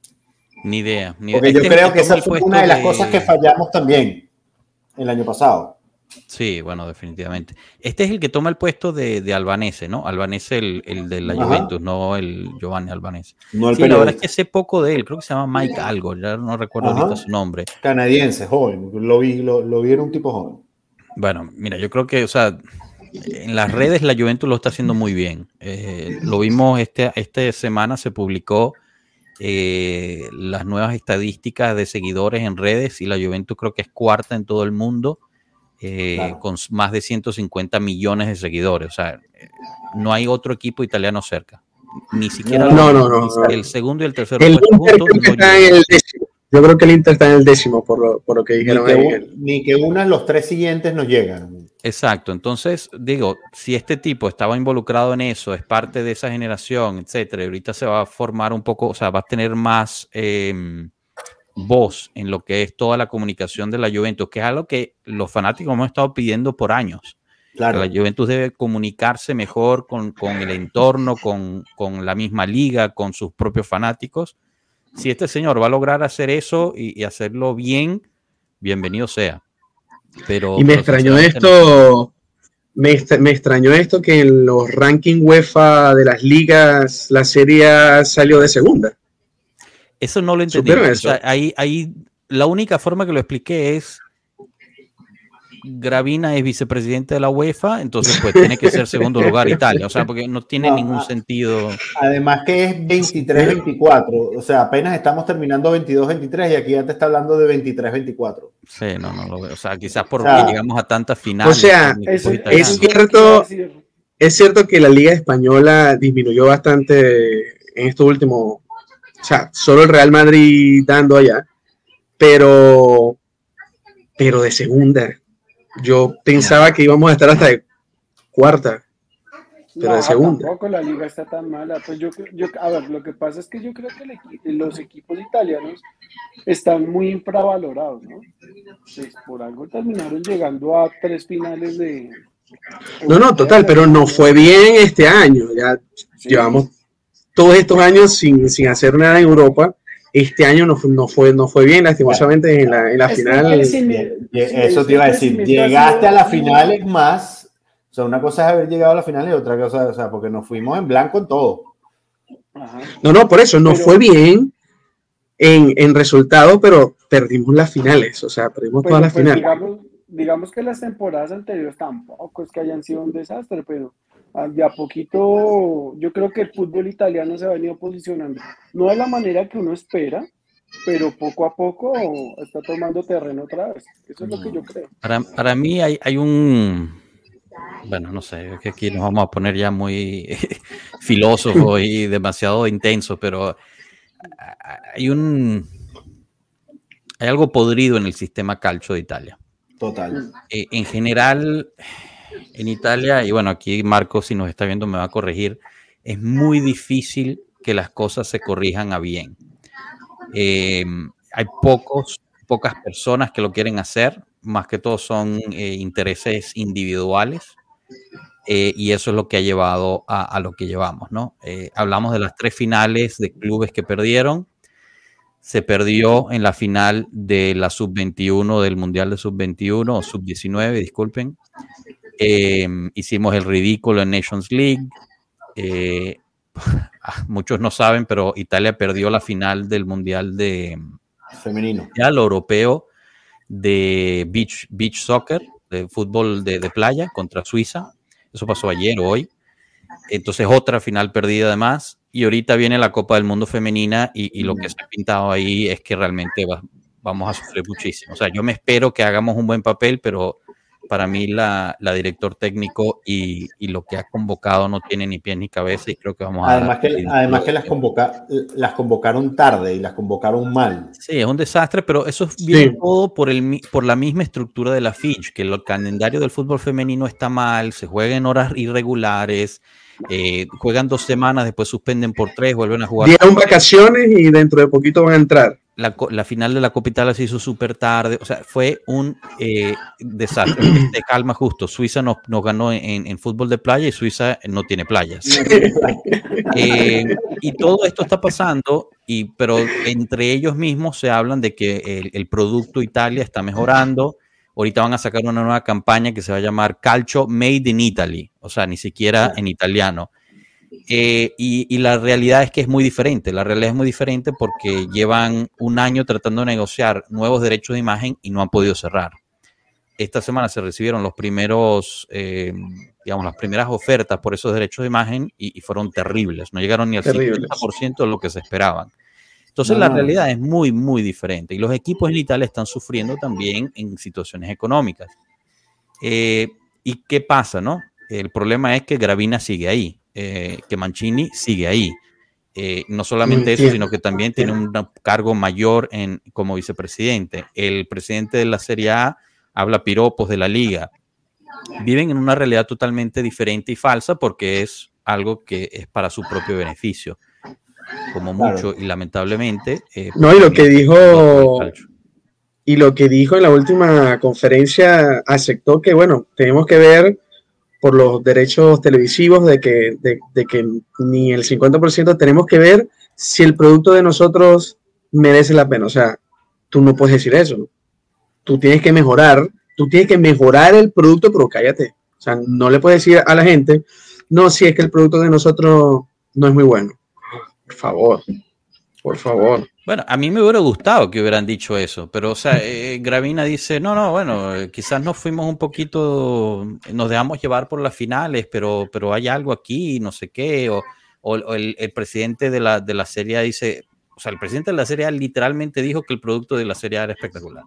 Ni idea. Ni Porque idea. yo Este creo que esa fue una de las cosas que fallamos también el año pasado. Sí, bueno, definitivamente. Este es el que toma el puesto de, de Albanese, ¿no? Albanese, el, el de la Ajá. Juventus, no el Giovanni Albanese. No el Sí, la verdad es que sé poco de él. Creo que se llama Mike algo, ya no recuerdo Ajá. ahorita su nombre. canadiense, joven. Lo vi, lo, lo vi era un tipo joven. Bueno, mira, yo creo que, o sea, en las redes la Juventus lo está haciendo muy bien. Eh, lo vimos este, esta semana, se publicó eh, las nuevas estadísticas de seguidores en redes y la Juventus creo que es cuarta en todo el mundo, eh, Claro. con más de 150 millones de seguidores. O sea, no hay otro equipo italiano cerca. Ni siquiera No, los- no, no, no. el segundo y el tercero. El puesto Inter juntos creo que no está en llegan. el décimo. Yo creo que el Inter está en el décimo, por lo, por lo que Ni dijeron que, ahí. ni que unas los tres siguientes nos llegan. Exacto, entonces digo, si este tipo estaba involucrado en eso, es parte de esa generación, etcétera, y ahorita se va a formar un poco, o sea, va a tener más eh, voz en lo que es toda la comunicación de la Juventus, que es algo que los fanáticos hemos estado pidiendo por años. Claro. La Juventus debe comunicarse mejor con, con el entorno, con, con la misma liga, con sus propios fanáticos. Si este señor va a lograr hacer eso y, y hacerlo bien, bienvenido sea. Pero, Y me pero extrañó esto, me, extra- me extrañó esto que en los rankings UEFA de las ligas la serie salió de segunda. Eso no lo entendí. Ahí, ahí, la única forma que lo expliqué es Gravina es vicepresidente de la UEFA, entonces pues tiene que ser segundo lugar Italia. O sea, porque no tiene No, ningún sentido. Además que es 23-24. O sea, apenas estamos terminando 22-23 y aquí ya te está hablando de 23-24. Sí, no, no lo veo. O sea, quizás porque O sea, llegamos a tantas finales. o sea, es cierto-. Es cierto que la liga española disminuyó bastante en estos últimos, sea, solo el Real Madrid dando allá, pero, pero de segunda. Yo pensaba que íbamos a estar hasta de cuarta. Pero de segunda. Tampoco la liga está tan mala. Pues yo, yo, a ver, lo que pasa es que yo creo que el los equipos italianos están muy infravalorados, ¿no? Pues por algo terminaron llegando a tres finales de. No, no, total, pero no fue bien este año. Ya Sí. llevamos todos estos años sin, sin hacer nada en Europa. Este año no, no, fue, no fue bien, lastimosamente, en la, en la Es final. Eso es te iba a decir. Llegaste a las muy- finales más. O sea, una cosa es haber llegado a la final y otra cosa, o sea, porque nos fuimos en blanco en todo. Ajá. No, no, por eso no Pero- fue bien en, en resultado, pero perdimos las finales, o sea, perdimos Pero, todas las pues, finales. digamos, digamos que las temporadas anteriores tampoco es que hayan sido un desastre, pero de a poquito yo creo que el fútbol italiano se ha venido posicionando, no de la manera que uno espera, pero poco a poco está tomando terreno otra vez. Eso es lo que yo creo. Para, para mí hay, hay un. Bueno, no sé, es que aquí nos vamos a poner ya muy filósofos y demasiado intensos, pero hay un. Hay algo podrido en el sistema calcio de Italia. Total. Eh, en general, en Italia, y bueno, aquí Marco, si nos está viendo, me va a corregir, es muy difícil que las cosas se corrijan a bien. Eh, hay pocos, pocas personas que lo quieren hacer, más que todo son eh, intereses individuales. eh, y eso es lo que ha llevado a, a lo que llevamos, ¿no? Eh, hablamos de las tres finales de clubes que perdieron. se perdió en la final de la sub-21 del Mundial de sub-21 o sub-19, disculpen. Eh, hicimos el ridículo en Nations League. Eh, muchos no saben, pero Italia perdió la final del Mundial de Femenino. Mundial Europeo de Beach, beach Soccer, de fútbol de, de playa contra Suiza. Eso pasó ayer o hoy. Entonces otra final perdida además. Y ahorita viene la Copa del Mundo femenina y, y lo que se ha pintado ahí es que realmente va- vamos a sufrir muchísimo. O sea, yo me espero que hagamos un buen papel, pero para mí la, la director técnico y, y lo que ha convocado no tiene ni pies ni cabeza y creo que vamos a... Además que, además que las, convoca, las convocaron tarde y las convocaron mal. Sí, es un desastre, pero eso viene Sí. todo por, el, por la misma estructura de la FIJ, que el calendario del fútbol femenino está mal, se juega en horas irregulares, eh, juegan dos semanas, después suspenden por tres, vuelven a jugar. Dieron vacaciones y dentro de poquito van a entrar. La, la final de la Copa Italia se hizo súper tarde, o sea, fue un eh, desastre. De calma justo, Suiza nos, nos ganó en, en fútbol de playa y Suiza no tiene playas. Eh, y todo esto está pasando, y, pero entre ellos mismos se hablan de que el, el producto Italia está mejorando. Ahorita van a sacar una nueva campaña que se va a llamar Calcio Made in Italy, o sea, ni siquiera en italiano. Eh, y, y la realidad es que es muy diferente. La realidad es muy diferente porque llevan un año tratando de negociar nuevos derechos de imagen y no han podido cerrar. Esta semana se recibieron los primeros, eh, digamos, las primeras ofertas por esos derechos de imagen y, y fueron terribles. No llegaron ni al Terribles. 50% de lo que se esperaban. Entonces No, la realidad es muy, muy diferente. Y los equipos en Italia están sufriendo también en situaciones económicas. Eh, ¿Y qué pasa, no? El problema es que Gravina sigue ahí, eh, que Mancini sigue ahí. Eh, no solamente eso, sino que también tiene un cargo mayor en, como vicepresidente. El presidente de la Serie A habla piropos de la liga. Viven en una realidad totalmente diferente y falsa porque es algo que es para su propio beneficio. Como Claro. mucho y lamentablemente. eh, No, y lo que dijo, y lo que dijo en la última conferencia aceptó que, bueno, tenemos que ver por los derechos televisivos de que, de, de que ni el 50% tenemos que ver si el producto de nosotros merece la pena. O sea, tú no puedes decir eso. Tú tienes que mejorar, tú tienes que mejorar el producto, pero cállate. O sea, no le puedes decir a la gente, no, si es que el producto de nosotros no es muy bueno. Por favor, por favor. Bueno, a mí me hubiera gustado que hubieran dicho eso, pero, o sea, eh, Gravina dice, no, no, bueno, eh, quizás nos fuimos un poquito, nos dejamos llevar por las finales, pero, pero hay algo aquí, no sé qué, o, o- o el, el presidente de la, de la Serie dice, o sea, el presidente de la Serie A literalmente dijo que el producto de la Serie A era espectacular.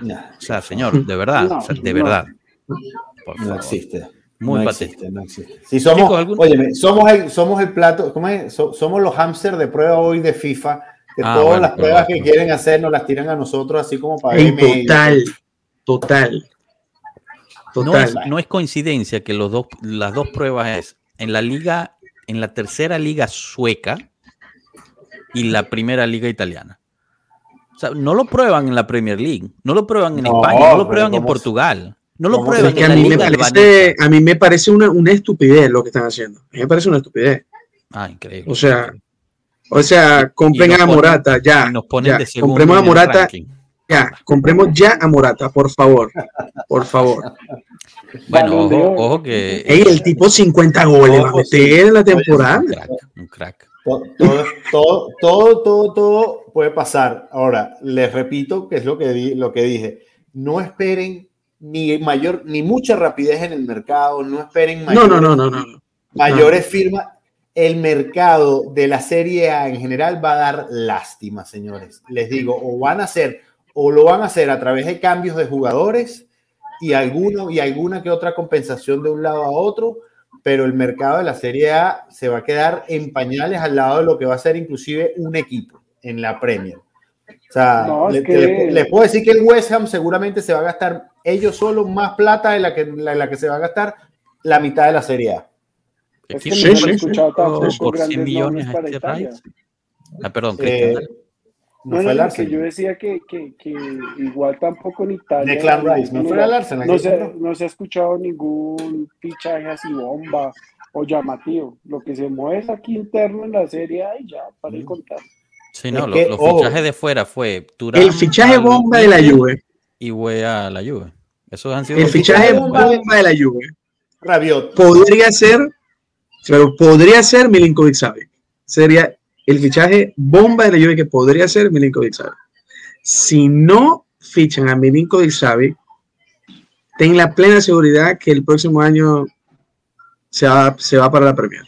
No, O sea, señor, de verdad, No, o sea, de no. verdad. Por no favor. existe. Muy no existe, no existe. Si somos, ¿algún- óyeme, somos el, somos el plato, ¿cómo es? So- somos los hámster de prueba hoy de FIFA, que Ah, todas bueno, las pruebas bueno. que quieren hacer nos las tiran a nosotros, así como para Ey, M. total, total. No es, Total. no es coincidencia que los dos, las dos pruebas es en la liga, en la tercera liga sueca y la primera liga italiana. O sea, no lo prueban en la Premier League, no lo prueban en No, España, no lo prueban en ¿cómo Portugal, no lo Es prueban que en a la mí me liga parece, a mí me parece una, una estupidez lo que están haciendo. A mí me parece una estupidez. Ah, increíble. O sea, o sea, compren a ponen- Morata, ya. Y nos ponen ya. de segundo Compremos a Morata, ya. Compremos ya a Morata, por favor. Por favor. Bueno, ojo, ojo que Ey, el tipo 50 goles va a meter en la un temporada. crack, un crack. To- Todo, todo, todo, todo, todo puede pasar. Ahora, les repito que es lo que, di- lo que dije. No esperen ni mayor, ni mucha rapidez en el mercado, no esperen No, mayores, no, no, no, no. mayores firmas. El mercado de la Serie A en general va a dar lástima, señores. Les digo, o van a hacer, o lo van a hacer a través de cambios de jugadores y, alguno, y alguna que otra compensación de un lado a otro, pero el mercado de la Serie A se va a quedar en pañales al lado de lo que va a ser inclusive un equipo en la Premier. O sea, No, es le- que- le- les puedo decir que el West Ham seguramente se va a gastar ellos solo más plata de la que, la, la que se va a gastar la mitad de la Serie A. Es que Sí, no sí, escuchado por 100 grandes millones a para este Italia. Rice. Ah, perdón, Eh, no, No, fue no, el que Arsenal. yo decía que, que, que igual tampoco en Italia. Declan Rice, no no, fue el Arsenal. no se, no se ha escuchado ningún fichaje así bomba o llamativo. Lo que se mueve es aquí interno en la serie A y ya, para Mm. de contar. Sí, no, Es lo- que, los fichajes de fuera fue Turán El fichaje bomba de la Juve. y Güey a la Juve. Esos han sido El los fichaje bomba- bomba de la Juve. Rabiot. Podría ser, pero podría ser Milinkovic Savic. Sería el fichaje bomba de la Juve que podría ser Milinkovic Savic. Si no fichan a Milinkovic Savic, ten la plena seguridad que el próximo año se va, se va para la Premier.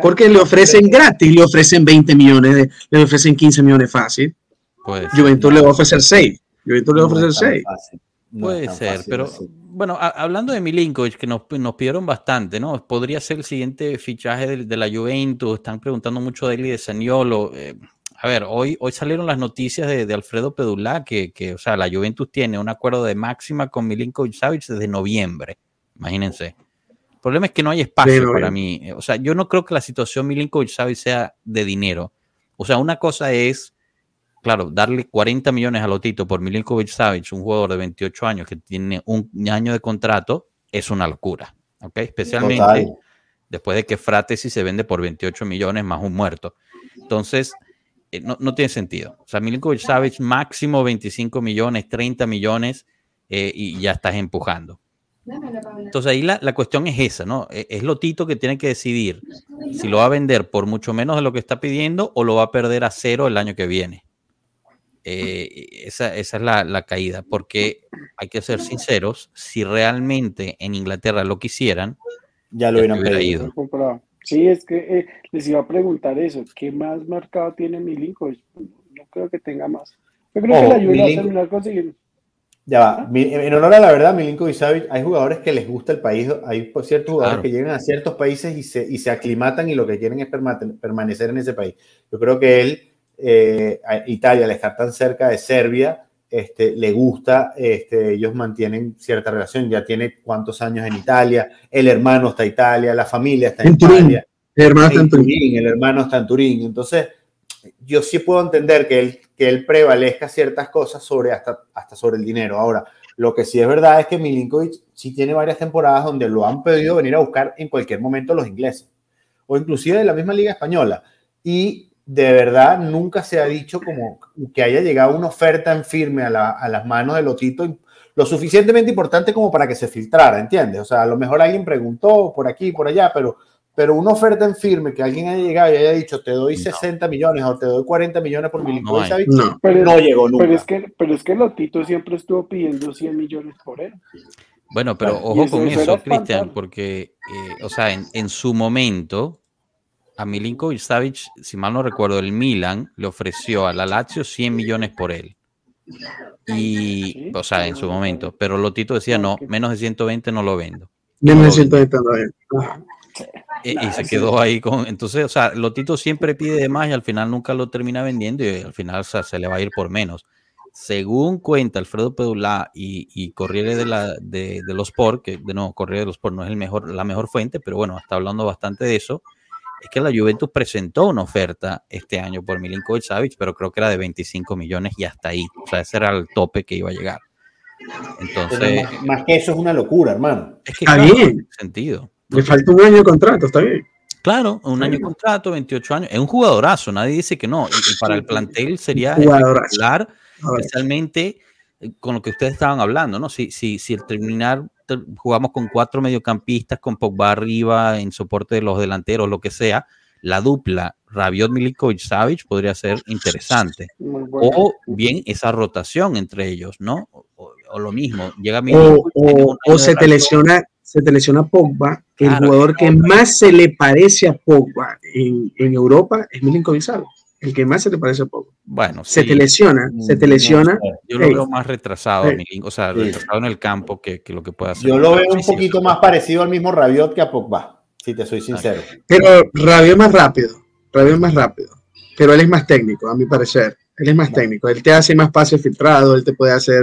Porque le ofrecen gratis, le ofrecen 20 millones, de- le ofrecen 15 millones fácil. Puede ser. Juventud le va a ofrecer 6. Juventud le va a ofrecer es tan 6. fácil. No Puede ser, fácil pero así. Bueno, a- hablando de Milinkovic, que nos, nos pidieron bastante, ¿no? Podría ser el siguiente fichaje de, de la Juventus, están preguntando mucho de él y de Saniolo. eh, a ver, hoy, hoy salieron las noticias de, de Alfredo Pedulá, que, que, o sea, la Juventus tiene un acuerdo de máxima con Milinkovic Savic desde noviembre, imagínense. El problema es que no hay espacio para mí. O sea, yo no creo que la situación Milinkovic Savic sea de dinero. O sea, una cosa es claro, darle 40 millones a Lotito por Milinkovic Savic, un jugador de 28 años que tiene un año de contrato, es una locura. ¿ok? Especialmente Total. después de que Fratesi se vende por 28 millones más un muerto. Entonces, eh, no, no tiene sentido. O sea, Milinkovic Savic máximo 25 millones, 30 millones eh, y ya estás empujando. Entonces ahí la, la cuestión es esa, ¿no? E- Es Lotito que tiene que decidir si lo va a vender por mucho menos de lo que está pidiendo o lo va a perder a cero el año que viene. Eh, esa, esa es la, la caída, porque hay que ser sinceros, si realmente en Inglaterra lo quisieran, Ya lo hubieran pedido. ido. Sí, es que eh, les iba a preguntar eso. ¿Qué más marcado tiene Milinkovic? No creo que tenga más. Yo creo que Ojo, la Juve va a Milinko- terminar consiguiendo. Ya va. En honor a la verdad, Milinkovic Savic, hay jugadores que les gusta el país, hay pues, ciertos jugadores Claro. que llegan a ciertos países y se, y se aclimatan y lo que quieren es perma- permanecer en ese país. Yo creo que él, eh, Italia, al estar tan cerca de Serbia, este, le gusta, este, ellos mantienen cierta relación, ya tiene cuántos años en Italia, el hermano está en Italia, la familia está en, En Turín. Italia. El hermano está en en Turín. Turín, el hermano está en Turín. Entonces, yo sí puedo entender que él, que él prevalezca ciertas cosas sobre hasta, hasta sobre el dinero. Ahora, lo que sí es verdad es que Milinkovic sí tiene varias temporadas donde lo han pedido venir a buscar en cualquier momento los ingleses, o inclusive de la misma liga española. Y de verdad nunca se ha dicho como que haya llegado una oferta en firme a, la- a las manos de Lotito lo suficientemente importante como para que se filtrara, ¿entiendes? O sea, a lo mejor alguien preguntó por aquí, por allá, pero, pero una oferta en firme que alguien haya llegado y haya dicho te doy No. 60 millones o te doy 40 millones por Milinkovic. Savic, No. Pero, no llegó nunca. pero es que, pero es que Lotito siempre estuvo pidiendo 100 millones por él. Bueno, pero y ojo eso- con eso. Cristian, porque, eh, o sea, en, en su momento, a Milinkovic Savic, si mal no recuerdo, el Milan le ofreció a la Lazio 100 millones por él. Y, o sea, en su momento, pero Lotito decía, no, menos de 120 no lo vendo. Menos de 129. Ah, Y, y Nah, se quedó ahí con. Entonces, o sea, Lotito siempre pide de más y al final nunca lo termina vendiendo y al final o sea, se le va a ir por menos. Según cuenta Alfredo Pedulá y, y Corriere de, la, de, de los Sport, que de nuevo, Corriere de los Sport no es el mejor, la mejor fuente, pero bueno, está hablando bastante de eso. Es que la Juventus presentó una oferta este año por Milinkovic Savic, pero creo que era de 25 millones y hasta ahí. O sea, ese era el tope que iba a llegar. Entonces, más, más que eso es una locura, hermano. es que Está claro, bien. tiene sentido. Le falta un año de contrato, está bien. Claro, un año de contrato, 28 años. Es un jugadorazo, nadie dice que no. Y, y para el plantel sería Jugadorazo. espectacular, especialmente eh, con lo que ustedes estaban hablando, ¿no? Si, si, si al terminar ter- jugamos con cuatro mediocampistas, con Pogba arriba, en soporte de los delanteros, lo que sea, la dupla Rabiot Milinkovic Savic podría ser interesante. Bueno. O bien esa rotación entre ellos, ¿no? O, lo mismo, llega o, Milinkovic, tiene un o, o se te lesiona, se te lesiona Pogba, el Claro, jugador que no, más se le parece a Pogba en, en Europa es Milinkovic Savic. El que más se te parece a Pogba. Bueno, Se sí. te lesiona, se te lesiona. Yo lo veo más retrasado, Ey. Milink, o sea, Sí. retrasado en el campo que, que lo que puede hacer. Yo lo veo un poquito más parecido al mismo Rabiot que a Pogba, si te soy sincero. Pero Rabiot es más rápido, Rabiot es más rápido. Pero él es más técnico, a mi parecer. Él es más técnico. Él te hace más pases filtrados, él te puede hacer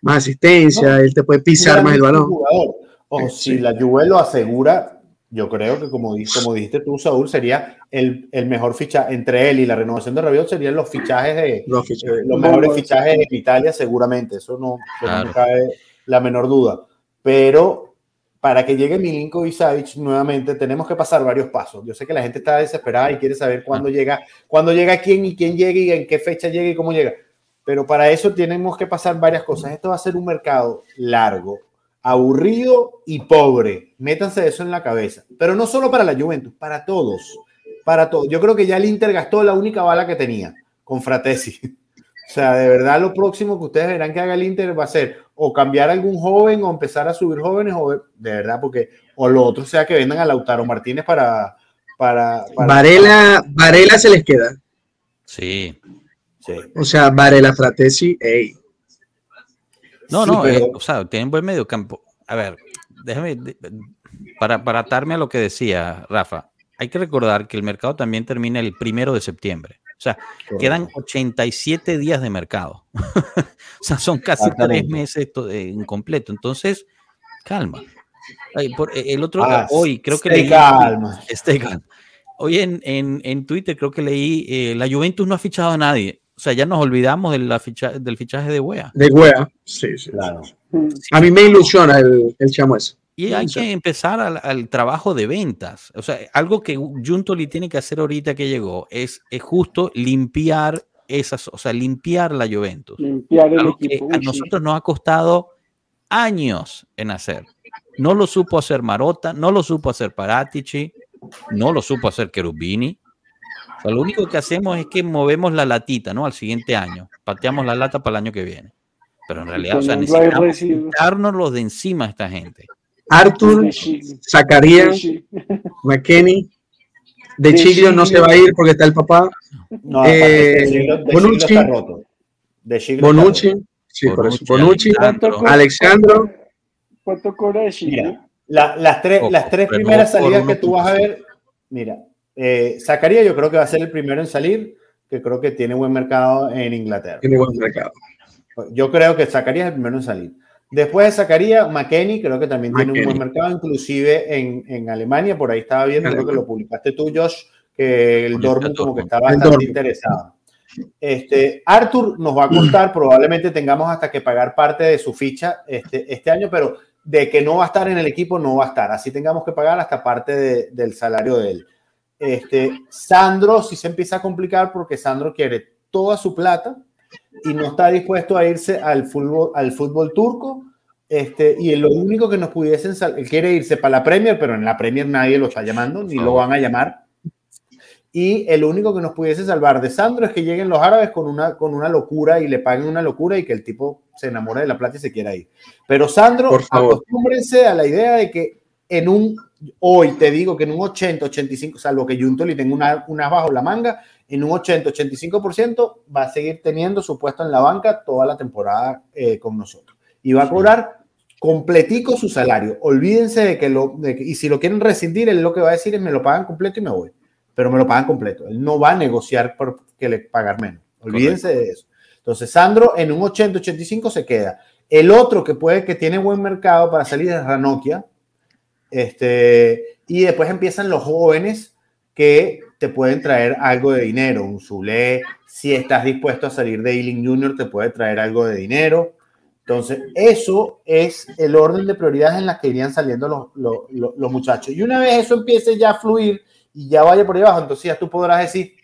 más asistencia, él te puede pisar más el balón. Jugador. Sí, si la Juve lo asegura, yo creo que como, como dijiste tú, Saúl, sería el, el mejor fichaje entre él y la renovación de Rabiot serían los fichajes de Los fichajes. eh, los mejores fichajes en Italia, seguramente. Eso no, eso no Claro. me cabe la menor duda. Pero para que llegue Milinkovic Savic nuevamente tenemos que pasar varios pasos. Yo sé que la gente está desesperada y quiere saber cuándo llega, cuándo llega quién y quién llega y en qué fecha llega y cómo llega. Pero para eso tenemos que pasar varias cosas. Esto va a ser un mercado largo, aburrido y pobre. Métanse eso en la cabeza. Pero no solo para la Juventus, para todos. Para todos. Yo creo que ya el Inter gastó la única bala que tenía con Fratesi. O sea, de verdad lo próximo que ustedes verán que haga el Inter va a ser o cambiar a algún joven o empezar a subir jóvenes o de verdad porque o lo otro sea que vendan a Lautaro Martínez para para, para Varela, Varela se les queda. Sí. Sí. O sea, Varela Fratesi, ey. No, Sí, no, pero- eh, o sea, tienen buen medio campo. A ver, déjame, para, para atarme a lo que decía Rafa, hay que recordar que el mercado también termina el primero de septiembre. O sea, quedan 87 días de mercado. o sea, son casi tres meses to- eh, en completo. Entonces, calma. Ay, por- eh, el otro, Ah, hoy creo que leí. calma. Hoy en, en, en Twitter creo que leí, eh, la Juventus no ha fichado a nadie. O sea, ya nos olvidamos de la ficha- del fichaje de Wea. De Wea. Sí, sí. Claro. Mm. A mí me ilusiona el, el chamo ese. Y hay Sí. que empezar al, al trabajo de ventas. O sea, algo que Juntoli tiene que hacer ahorita que llegó es, es justo limpiar esas, o sea, limpiar la Juventus. Limpiar el Algo que equipo. a uy, sí. nosotros nos ha costado años en hacer. No lo supo hacer Marota, no lo supo hacer Paratici, no lo supo hacer Cherubini. Sea, lo único que hacemos es que movemos la latita, ¿no? Al siguiente año. Pateamos la lata para el año que viene. Pero en realidad, o sea, necesitamos quitarnos los de encima a esta gente. Arthur, Zacarías, McKenny. De De Chiglio no se Chiglio. va a ir porque está el papá. No, Eh, de Siglo- de Bonucci. está roto. De Bonucci. Sí. Bonucci, Bonucci. Alexandro. co- Alexandro. ¿Cuánto cobra de Chi? Mira, la- las tres, Ojo, las tres primeras salidas que tú vas a 1.5. ver, mira, eh, Zacarías yo creo que va a ser el primero en salir, que creo que tiene buen mercado en Inglaterra. Tiene buen mercado. Yo creo que Zacarías es el primero en salir. Después de Zacarías, McKenny creo que también tiene un buen mercado, inclusive en, en Alemania, por ahí estaba viendo, creo que lo publicaste tú, Josh, que el Dortmund como que está bastante interesado. Este, Arthur nos va a costar, probablemente tengamos hasta que pagar parte de su ficha este, este año, pero de que no va a estar en el equipo, no va a estar. Así tengamos que pagar hasta parte de- del salario de él. Este, Sandro sí se empieza a complicar porque Sandro quiere toda su plata y no está dispuesto a irse al fútbol, al fútbol turco. Este, y lo único que nos pudiesen, él quiere irse para la Premier, pero en la Premier nadie lo está llamando, ni lo van a llamar. Y el único que nos pudiese salvar de Sandro es que lleguen los árabes con una, con una locura y le paguen una locura y que el tipo se enamore de la plata y se quiera ir. Pero Sandro, acostúmbrense a la idea de que en un, hoy te digo que en un 80, 85, salvo que Juntoli tenga una, una bajo la manga, en un 80, 85% va a seguir teniendo su puesto en la banca toda la temporada eh, con nosotros. Y va a cobrar completico su salario. Olvídense de que lo, de que- y si lo quieren rescindir, él lo que va a decir es me lo pagan completo y me voy. Pero me lo pagan completo. Él no va a negociar por que le pagar menos. Olvídense de eso. Entonces, Sandro en un 80-85 se queda. El otro que puede, que tiene buen mercado para salir es Ranokia. Este, y después empiezan los jóvenes que te pueden traer algo de dinero. Un Zule, si estás dispuesto a salir de Ealing Junior, te puede traer algo de dinero. Entonces, eso es el orden de prioridades en las que irían saliendo los, los, muchachos. Y una vez eso empiece ya a fluir y ya vaya por ahí abajo, entonces ya tú podrás decir,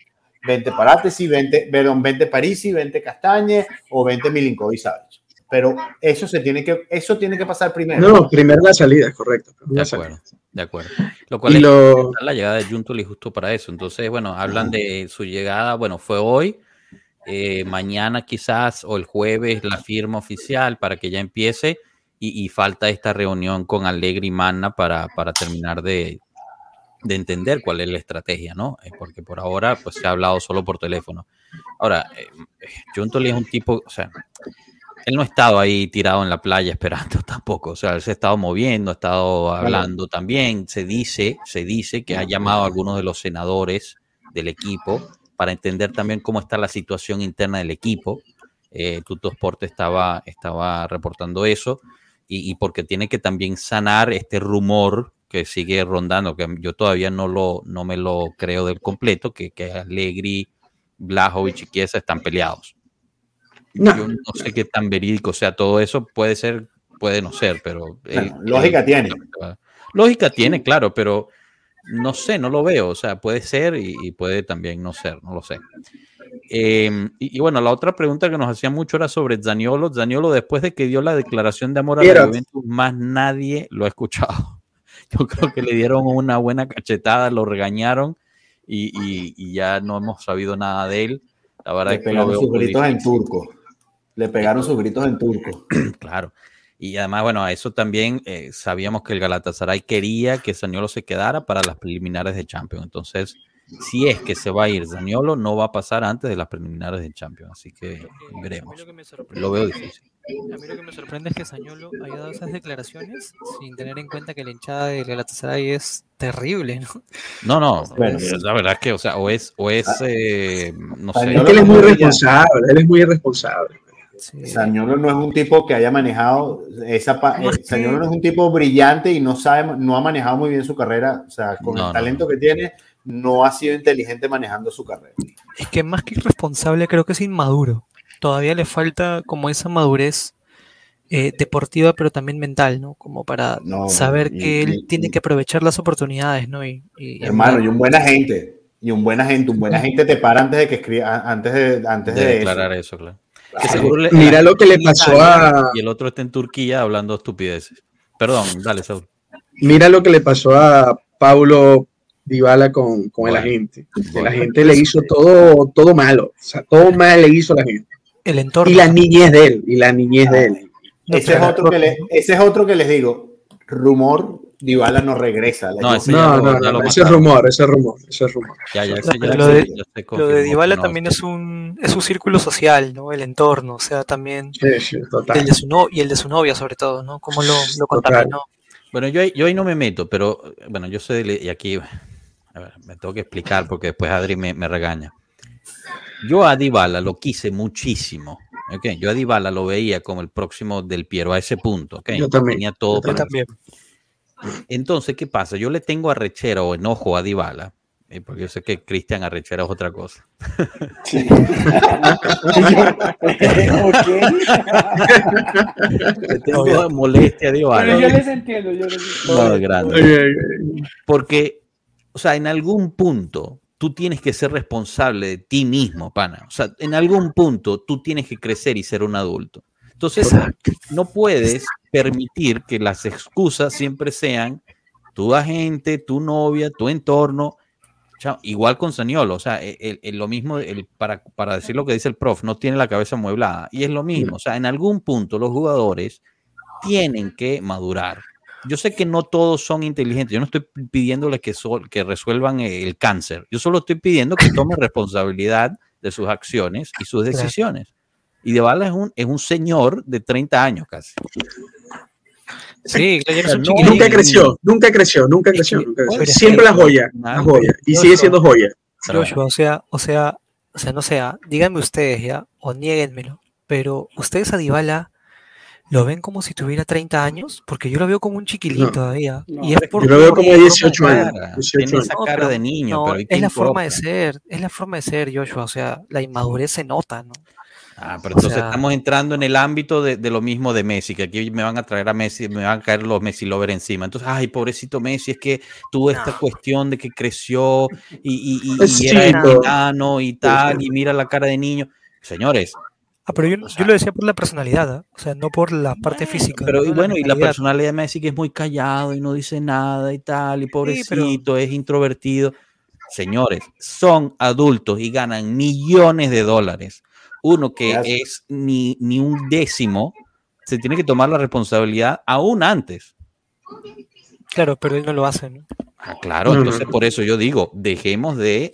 vente Parátesi, vente, perdón, vente Parisi, vente Castañe o vente Milinkovic Savic. Pero eso se tiene que, eso tiene que pasar primero. No, primero la salida, es correcto. De La salida. acuerdo, de acuerdo. Lo cual Y es lo, la llegada de Juntoli justo para eso. Entonces, bueno, hablan de su llegada, bueno, fue hoy, eh, mañana quizás o el jueves la firma oficial para que ya empiece y, y falta esta reunión con Allegri y Manna para, para terminar de, de entender cuál es la estrategia, ¿no? Eh, Porque por ahora pues se ha hablado solo por teléfono. Ahora, eh, Juntoli es un tipo, o sea, él no ha estado ahí tirado en la playa esperando tampoco, o sea, él se ha estado moviendo, ha estado hablando también, se dice, se dice que ha llamado a algunos de los senadores del equipo para entender también cómo está la situación interna del equipo. Eh, Tuto Sport estaba, estaba reportando eso y, y porque tiene que también sanar este rumor que sigue rondando, que yo todavía no, lo, no me lo creo del completo, que, que Allegri, Blajovic y Chiesa están peleados. No, Yo no sé qué tan verídico sea todo eso. Puede ser puede no ser, pero... Bueno, lógica él- tiene. Lógica tiene, claro, pero no sé, no lo veo. O sea, puede ser y, y puede también no ser, no lo sé. Eh, y, y bueno, la otra pregunta que nos hacía mucho era sobre Zaniolo. Zaniolo, después de que dio la declaración de amor a la. Juventus, más nadie lo ha escuchado. Yo creo que le dieron una buena cachetada, lo regañaron y, ya no hemos sabido nada de él. La verdad Le es que lo pegaron veo sus muy gritos en difícil. turco. Le pegaron sus gritos en turco. Claro. Y además, bueno, a eso también eh, sabíamos que el Galatasaray quería que Zaniolo se quedara para las preliminares de Champions. Entonces, si es que se va a ir Zaniolo, no va a pasar antes de las preliminares de Champions. Así que A mí veremos. lo que Lo veo difícil. A mí lo que me sorprende es que Sañolo haya dado esas declaraciones sin tener en cuenta que la hinchada del Galatasaray es terrible, ¿no? No, no, Bueno. la verdad es que, o sea, o es, o es, eh, no sé. Zaniolo Es que él es muy responsable, él es muy irresponsable. Sí. Sañolo no es un tipo que haya manejado esa pa- No, es un tipo brillante y no sabe, no ha manejado muy bien su carrera. O sea, con No, el talento no. que tiene, no ha sido inteligente manejando su carrera. Es que más que irresponsable, creo que es inmaduro. Todavía le falta como esa madurez eh, deportiva, pero también mental, ¿no? Como para No, saber y- que él y- tiene y- que aprovechar las oportunidades, ¿no? Y, Hermano, y un buen agente. Y un buen agente, un buen agente te para antes de que escriba, antes de, antes de de, declarar eso. eso, claro. Claro. Que seguro le- Mira la- lo que le pasó a- Y el otro está en Turquía hablando estupideces. Perdón, dale, Saúl. Mira lo que le pasó a Paulo Dybala con, con el Bueno, agente. El bueno. agente le hizo todo, todo malo. O sea, todo mal le hizo la gente. el entorno. Y la niñez de él. Y la niñez de él. No, ese, es pero- otro que le- ese es otro que les digo. Rumor, Dybala no regresa. No, ese No, no, no, lo ese es rumor, ese es rumor, ese es rumor. Ya, ya, No, ese ya lo de- Lo de Dybala no también es un, es un círculo social, ¿no? El entorno, o sea, también Sí, sí, el total. de su no- y el de su novia sobre todo, ¿no? Cómo lo, lo contaminó. Bueno, yo, ahí- yo ahí no me meto, pero bueno, yo soy de, y aquí a ver, me tengo que explicar porque después Adri me, me regaña. Yo a Dybala lo quise muchísimo. ¿ok? Yo a Dybala lo veía como el próximo del Piero a ese punto. ¿ok? Yo también, Tenía todo yo Yo para también. Entonces, ¿qué pasa? Yo le tengo arrechera o enojo a Dybala, eh, porque yo sé que Cristian arrechera es otra cosa. Sí. Le tengo molestia a Dybala. Pero yo les entiendo, yo les entiendo. No, grande. Porque, o sea, en algún punto tú tienes que ser responsable de ti mismo, pana. O sea, en algún punto tú tienes que crecer y ser un adulto. Entonces, no puedes permitir que las excusas siempre sean tu agente, tu novia, tu entorno. Igual con Saniolo, o sea, el- el- lo mismo, el- para, para decir lo que dice el prof, no tiene la cabeza amueblada. Y es lo mismo, o sea, en algún punto los jugadores tienen que madurar. Yo sé que no todos son inteligentes, yo no estoy pidiéndoles que, sol- que resuelvan el cáncer, yo solo estoy pidiendo que tomen responsabilidad de sus acciones y sus decisiones. Y Dybala es un, es un señor de 30 años casi. Sí, no. Nunca creció, nunca creció, nunca creció. nunca creció. Siempre la joya, la joya. Y sigue siendo joya. Joshua, o sea, o sea, o sea, no sea, díganme ustedes ya, o niéguenmelo, pero ustedes a Dybala lo ven como si tuviera 30 años, porque yo lo veo como un chiquilín No. todavía. No, y es por Yo lo veo como la de forma 18 de años. ser. cara, 18 tiene años. esa cara de niño, No, pero ¿y es la forma de ser, es la forma de ser, Joshua, o sea, la inmadurez se nota, ¿no? Ah, pero O entonces sea- estamos entrando en el ámbito de, de lo mismo de Messi, que aquí me van a traer a Messi, me van a caer los Messi lover encima. Entonces, ay, pobrecito Messi, es que tuvo esta No. cuestión de que creció y, y, y- y era chico. enano y tal, y mira la cara de niño. Señores, Ah, pero yo, O sea- yo lo decía por la personalidad, ¿ah? o sea, no por la parte física. pero ¿no? y bueno, y la personalidad de Messi que es muy callado y no dice nada y tal, y pobrecito, pero- es introvertido. Señores, son adultos y ganan millones de dólares. Uno que Gracias. es ni, ni un décimo, se tiene que tomar la responsabilidad aún antes. Claro, pero él no lo hace, ¿no? Ah, claro, entonces por eso yo digo, dejemos de,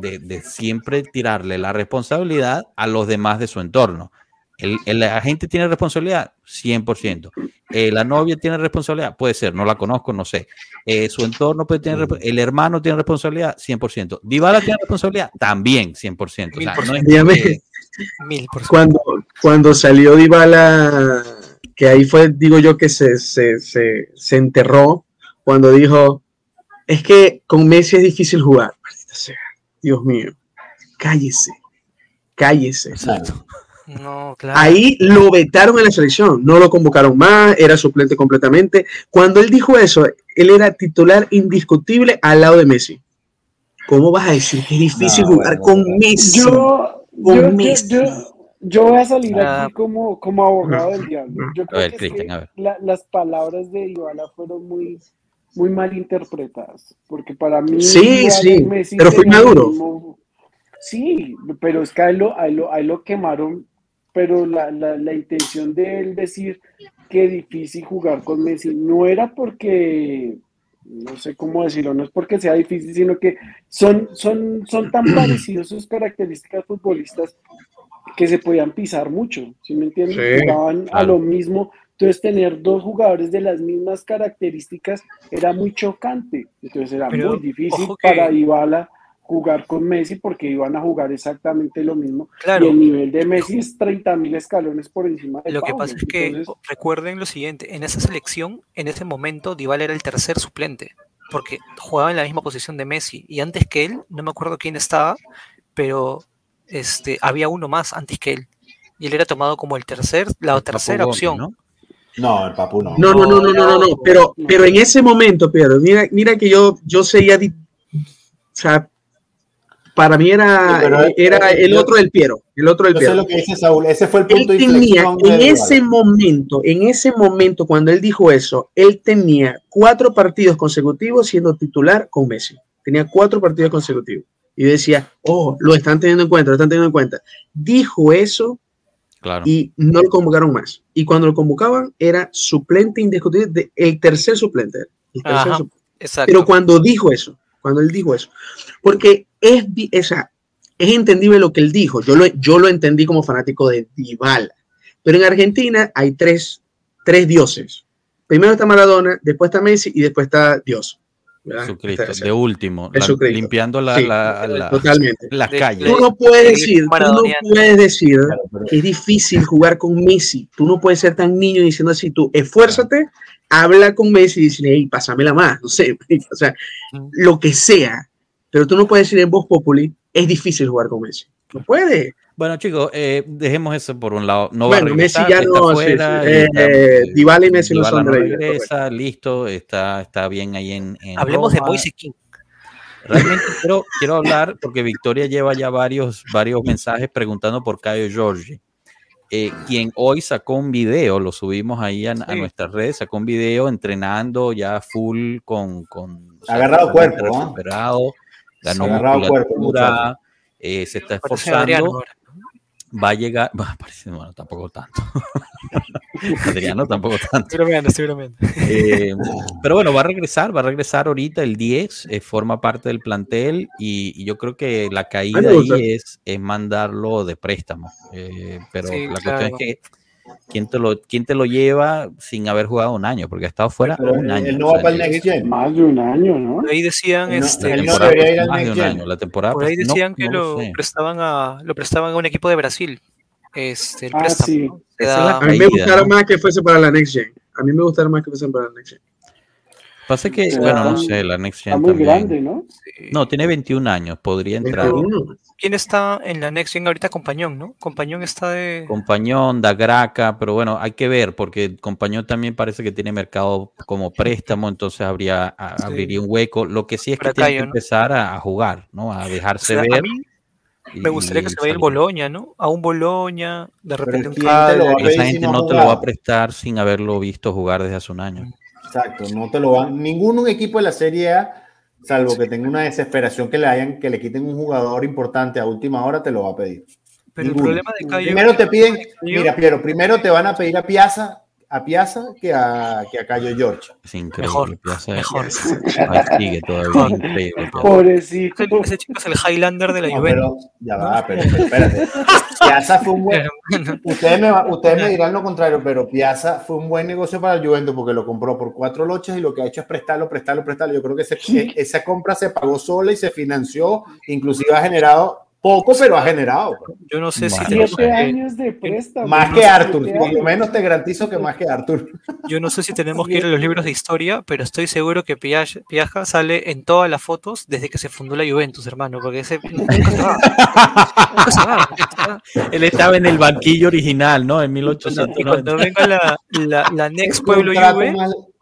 de, de siempre tirarle la responsabilidad a los demás de su entorno. El, el agente tiene responsabilidad, 100%. Eh, la novia tiene responsabilidad, puede ser, no la conozco, no sé. Eh, su entorno puede tener, el hermano tiene responsabilidad, 100%. Dybala tiene responsabilidad, también 100%. O sea, no es Dígame. que- Mil por ciento. Cuando, cuando salió Dybala, que ahí fue, digo yo, que se, se, se, se enterró, cuando dijo, es que con Messi es difícil jugar. Sea. Dios mío, cállese, cállese. Exacto. No, claro. Ahí lo vetaron en la selección, no lo convocaron más, era suplente completamente. Cuando él dijo eso, él era titular indiscutible al lado de Messi. ¿Cómo vas a decir que es difícil No, jugar bueno, con bueno. Messi? Yo, yo, yo, yo- yo voy a salir Ah. aquí como, como abogado del diablo. Yo A creo ver, que, a ver. la- las palabras de Dybala fueron muy, muy mal interpretadas, porque para mí Sí, sí, Messi pero fue maduro. mismo- Sí, pero es que a él lo, a él lo, a él lo quemaron, pero la, la, la intención de él decir que difícil jugar con Messi no era porque, no sé cómo decirlo, no es porque sea difícil, sino que son, son, son tan parecidos sus características futbolistas que se podían pisar mucho, ¿sí me entiendes? Sí, Jugaban a lo mismo, entonces tener dos jugadores de las mismas características era muy chocante, entonces era Pero, muy difícil que- para Dybala jugar con Messi porque iban a jugar exactamente lo mismo Claro. y el nivel de Messi es 30 mil escalones por encima de Lo que pasa es que Entonces, recuerden lo siguiente, en esa selección, en ese momento, Dybala era el tercer suplente, porque jugaba en la misma posición de Messi, y antes que él, no me acuerdo quién estaba, pero este, había uno más antes que él, y él era tomado como el tercer, la El tercera Gómez, opción. ¿no? No, el Papu no. No, no, no, no, no, no, no, pero, pero en ese momento, Pedro, mira, mira que yo, yo seguía, o sea, para mí era, Sí, pero- era el yo- otro del Piero, el otro del Yo sé Piero. lo que dice Saúl. Ese fue el Él punto de tenía, en ese momento, en ese momento, cuando él dijo eso, él tenía cuatro partidos consecutivos siendo titular con Messi. Tenía cuatro partidos consecutivos. Y decía, oh, lo están teniendo en cuenta, lo están teniendo en cuenta. Dijo eso Claro. y no lo convocaron más. Y cuando lo convocaban, era suplente indiscutible, de- el tercer suplente. el tercer Ajá. suplente. Exacto. Pero cuando dijo eso, cuando él dijo eso, porque es, sea, es entendible lo que él dijo, yo lo, yo lo entendí como fanático de Dybala, pero en Argentina hay tres, tres dioses. Primero está Maradona, después está Messi y después está Dios. ¿verdad? Jesucristo, de último, la- limpiando la, Sí, la- la- Totalmente. las calles. Tú no puedes decir, tú no puedes decir que es difícil jugar con Messi. Tú no puedes ser tan niño diciendo así, tú esfuérzate, habla con Messi y decirle, hey, pásamela más, no sé, o sea, lo que sea. Pero tú no puedes decir en voz populi, es difícil jugar con Messi. No puede. Bueno, chicos, eh, dejemos eso por un lado. No Bueno, va a regresar, Messi ya está no, fuera, sí. y Eh, está- eh, Dybala y Messi no Dybala son de la liga, regresa, listo, está, está bien ahí en, en Hablemos de Roma. Moise King. Realmente quiero, quiero hablar porque Victoria lleva ya varios, varios mensajes preguntando por Caio Giorgi, eh, quien hoy sacó un video, lo subimos ahí a, nuestras redes, sacó un video entrenando ya full con... con o sea, Agarrado cuerpo, ¿no? recuperado, ganó Agarrado cuerpo, musculatura, eh, se está esforzando. Va a llegar, bah, parece, bueno, tampoco tanto. Adriano tampoco tanto. Estoy bromeando, estoy bromeando. Eh, pero bueno, va a regresar, va a regresar ahorita el 10, eh, forma parte del plantel y, y yo creo que la caída ahí es, es mandarlo de préstamo. Eh, pero Sí, la claro. cuestión es que ¿quién te, lo, ¿quién te lo lleva sin haber jugado un año? Porque ha estado fuera Pero un él- año. él no o va sea, para el Next Gen. más de un año, ¿no? Por ahí decían, no- este, él no temporada debería ir pasó al más de un Gen. año. La temporada por ahí no, decían que no lo, prestaban a, lo prestaban a un equipo de Brasil. Este, el Ah, préstamo, sí. A mí me gustaría más que fuese para la Next Gen. A mí me gustaría más que fuese para la Next Gen. Pasa que, Está bueno, no sé, la Next Está Gen muy también. grande, ¿no? No, tiene 21 años, podría entrar. 21. ¿Quién está en la Next Gen ahorita? Compañón, ¿no? Compañón está de... Compañón, da Graca, pero bueno, hay que ver, porque Compañón también parece que tiene mercado como préstamo, entonces habría, a- Sí. abriría un hueco. Lo que sí es que tiene que ¿no? empezar a, a jugar, ¿no? A O dejarse sea, a ver. mí y- me gustaría que se vaya el. Boloña, ¿no? A un Boloña, de repente un ¿quién te lo va a esa gente no no te lo va a prestar sin haberlo visto jugar desde hace un año. Exacto, no te lo van. Ningún equipo de la Serie A, salvo que tenga una desesperación que le hayan, que le quiten un jugador importante a última hora, te lo va a pedir. Pero el problema de Cayo... Primero te piden, mira, Piero, primero te van a pedir a Piazza, a Piazza que a, que a Cayo George. Es increíble. Mejor, Piazza- mejor. Ahí sigue todavía. Increíble. Pobrecito. Ese, chico es el Highlander de la No, Juventus. pero, ya va, pero, pero espérate. Piazza fue un buen. Ustedes me, ustedes me dirán lo contrario, pero Piazza fue un buen negocio para el Juventus porque lo compró por cuatro lochas y lo que ha hecho es prestarlo, prestarlo, prestarlo. Yo creo que ese- esa compra se pagó sola y se financió, inclusive ha generado Poco, pero ha generado. Yo no sé si tenemos años de préstamo. Más que Arthur, por lo menos te garantizo que más que Arthur. yo no sé si tenemos que ir a los libros de historia, pero estoy seguro que Piaja, sale en todas las fotos desde que se fundó la Juventus, hermano, porque ese nunca. Nunca. Él estaba en el banquillo original, ¿no? En Y cuando 1890. venga la, la, la Next Pueblo Juve,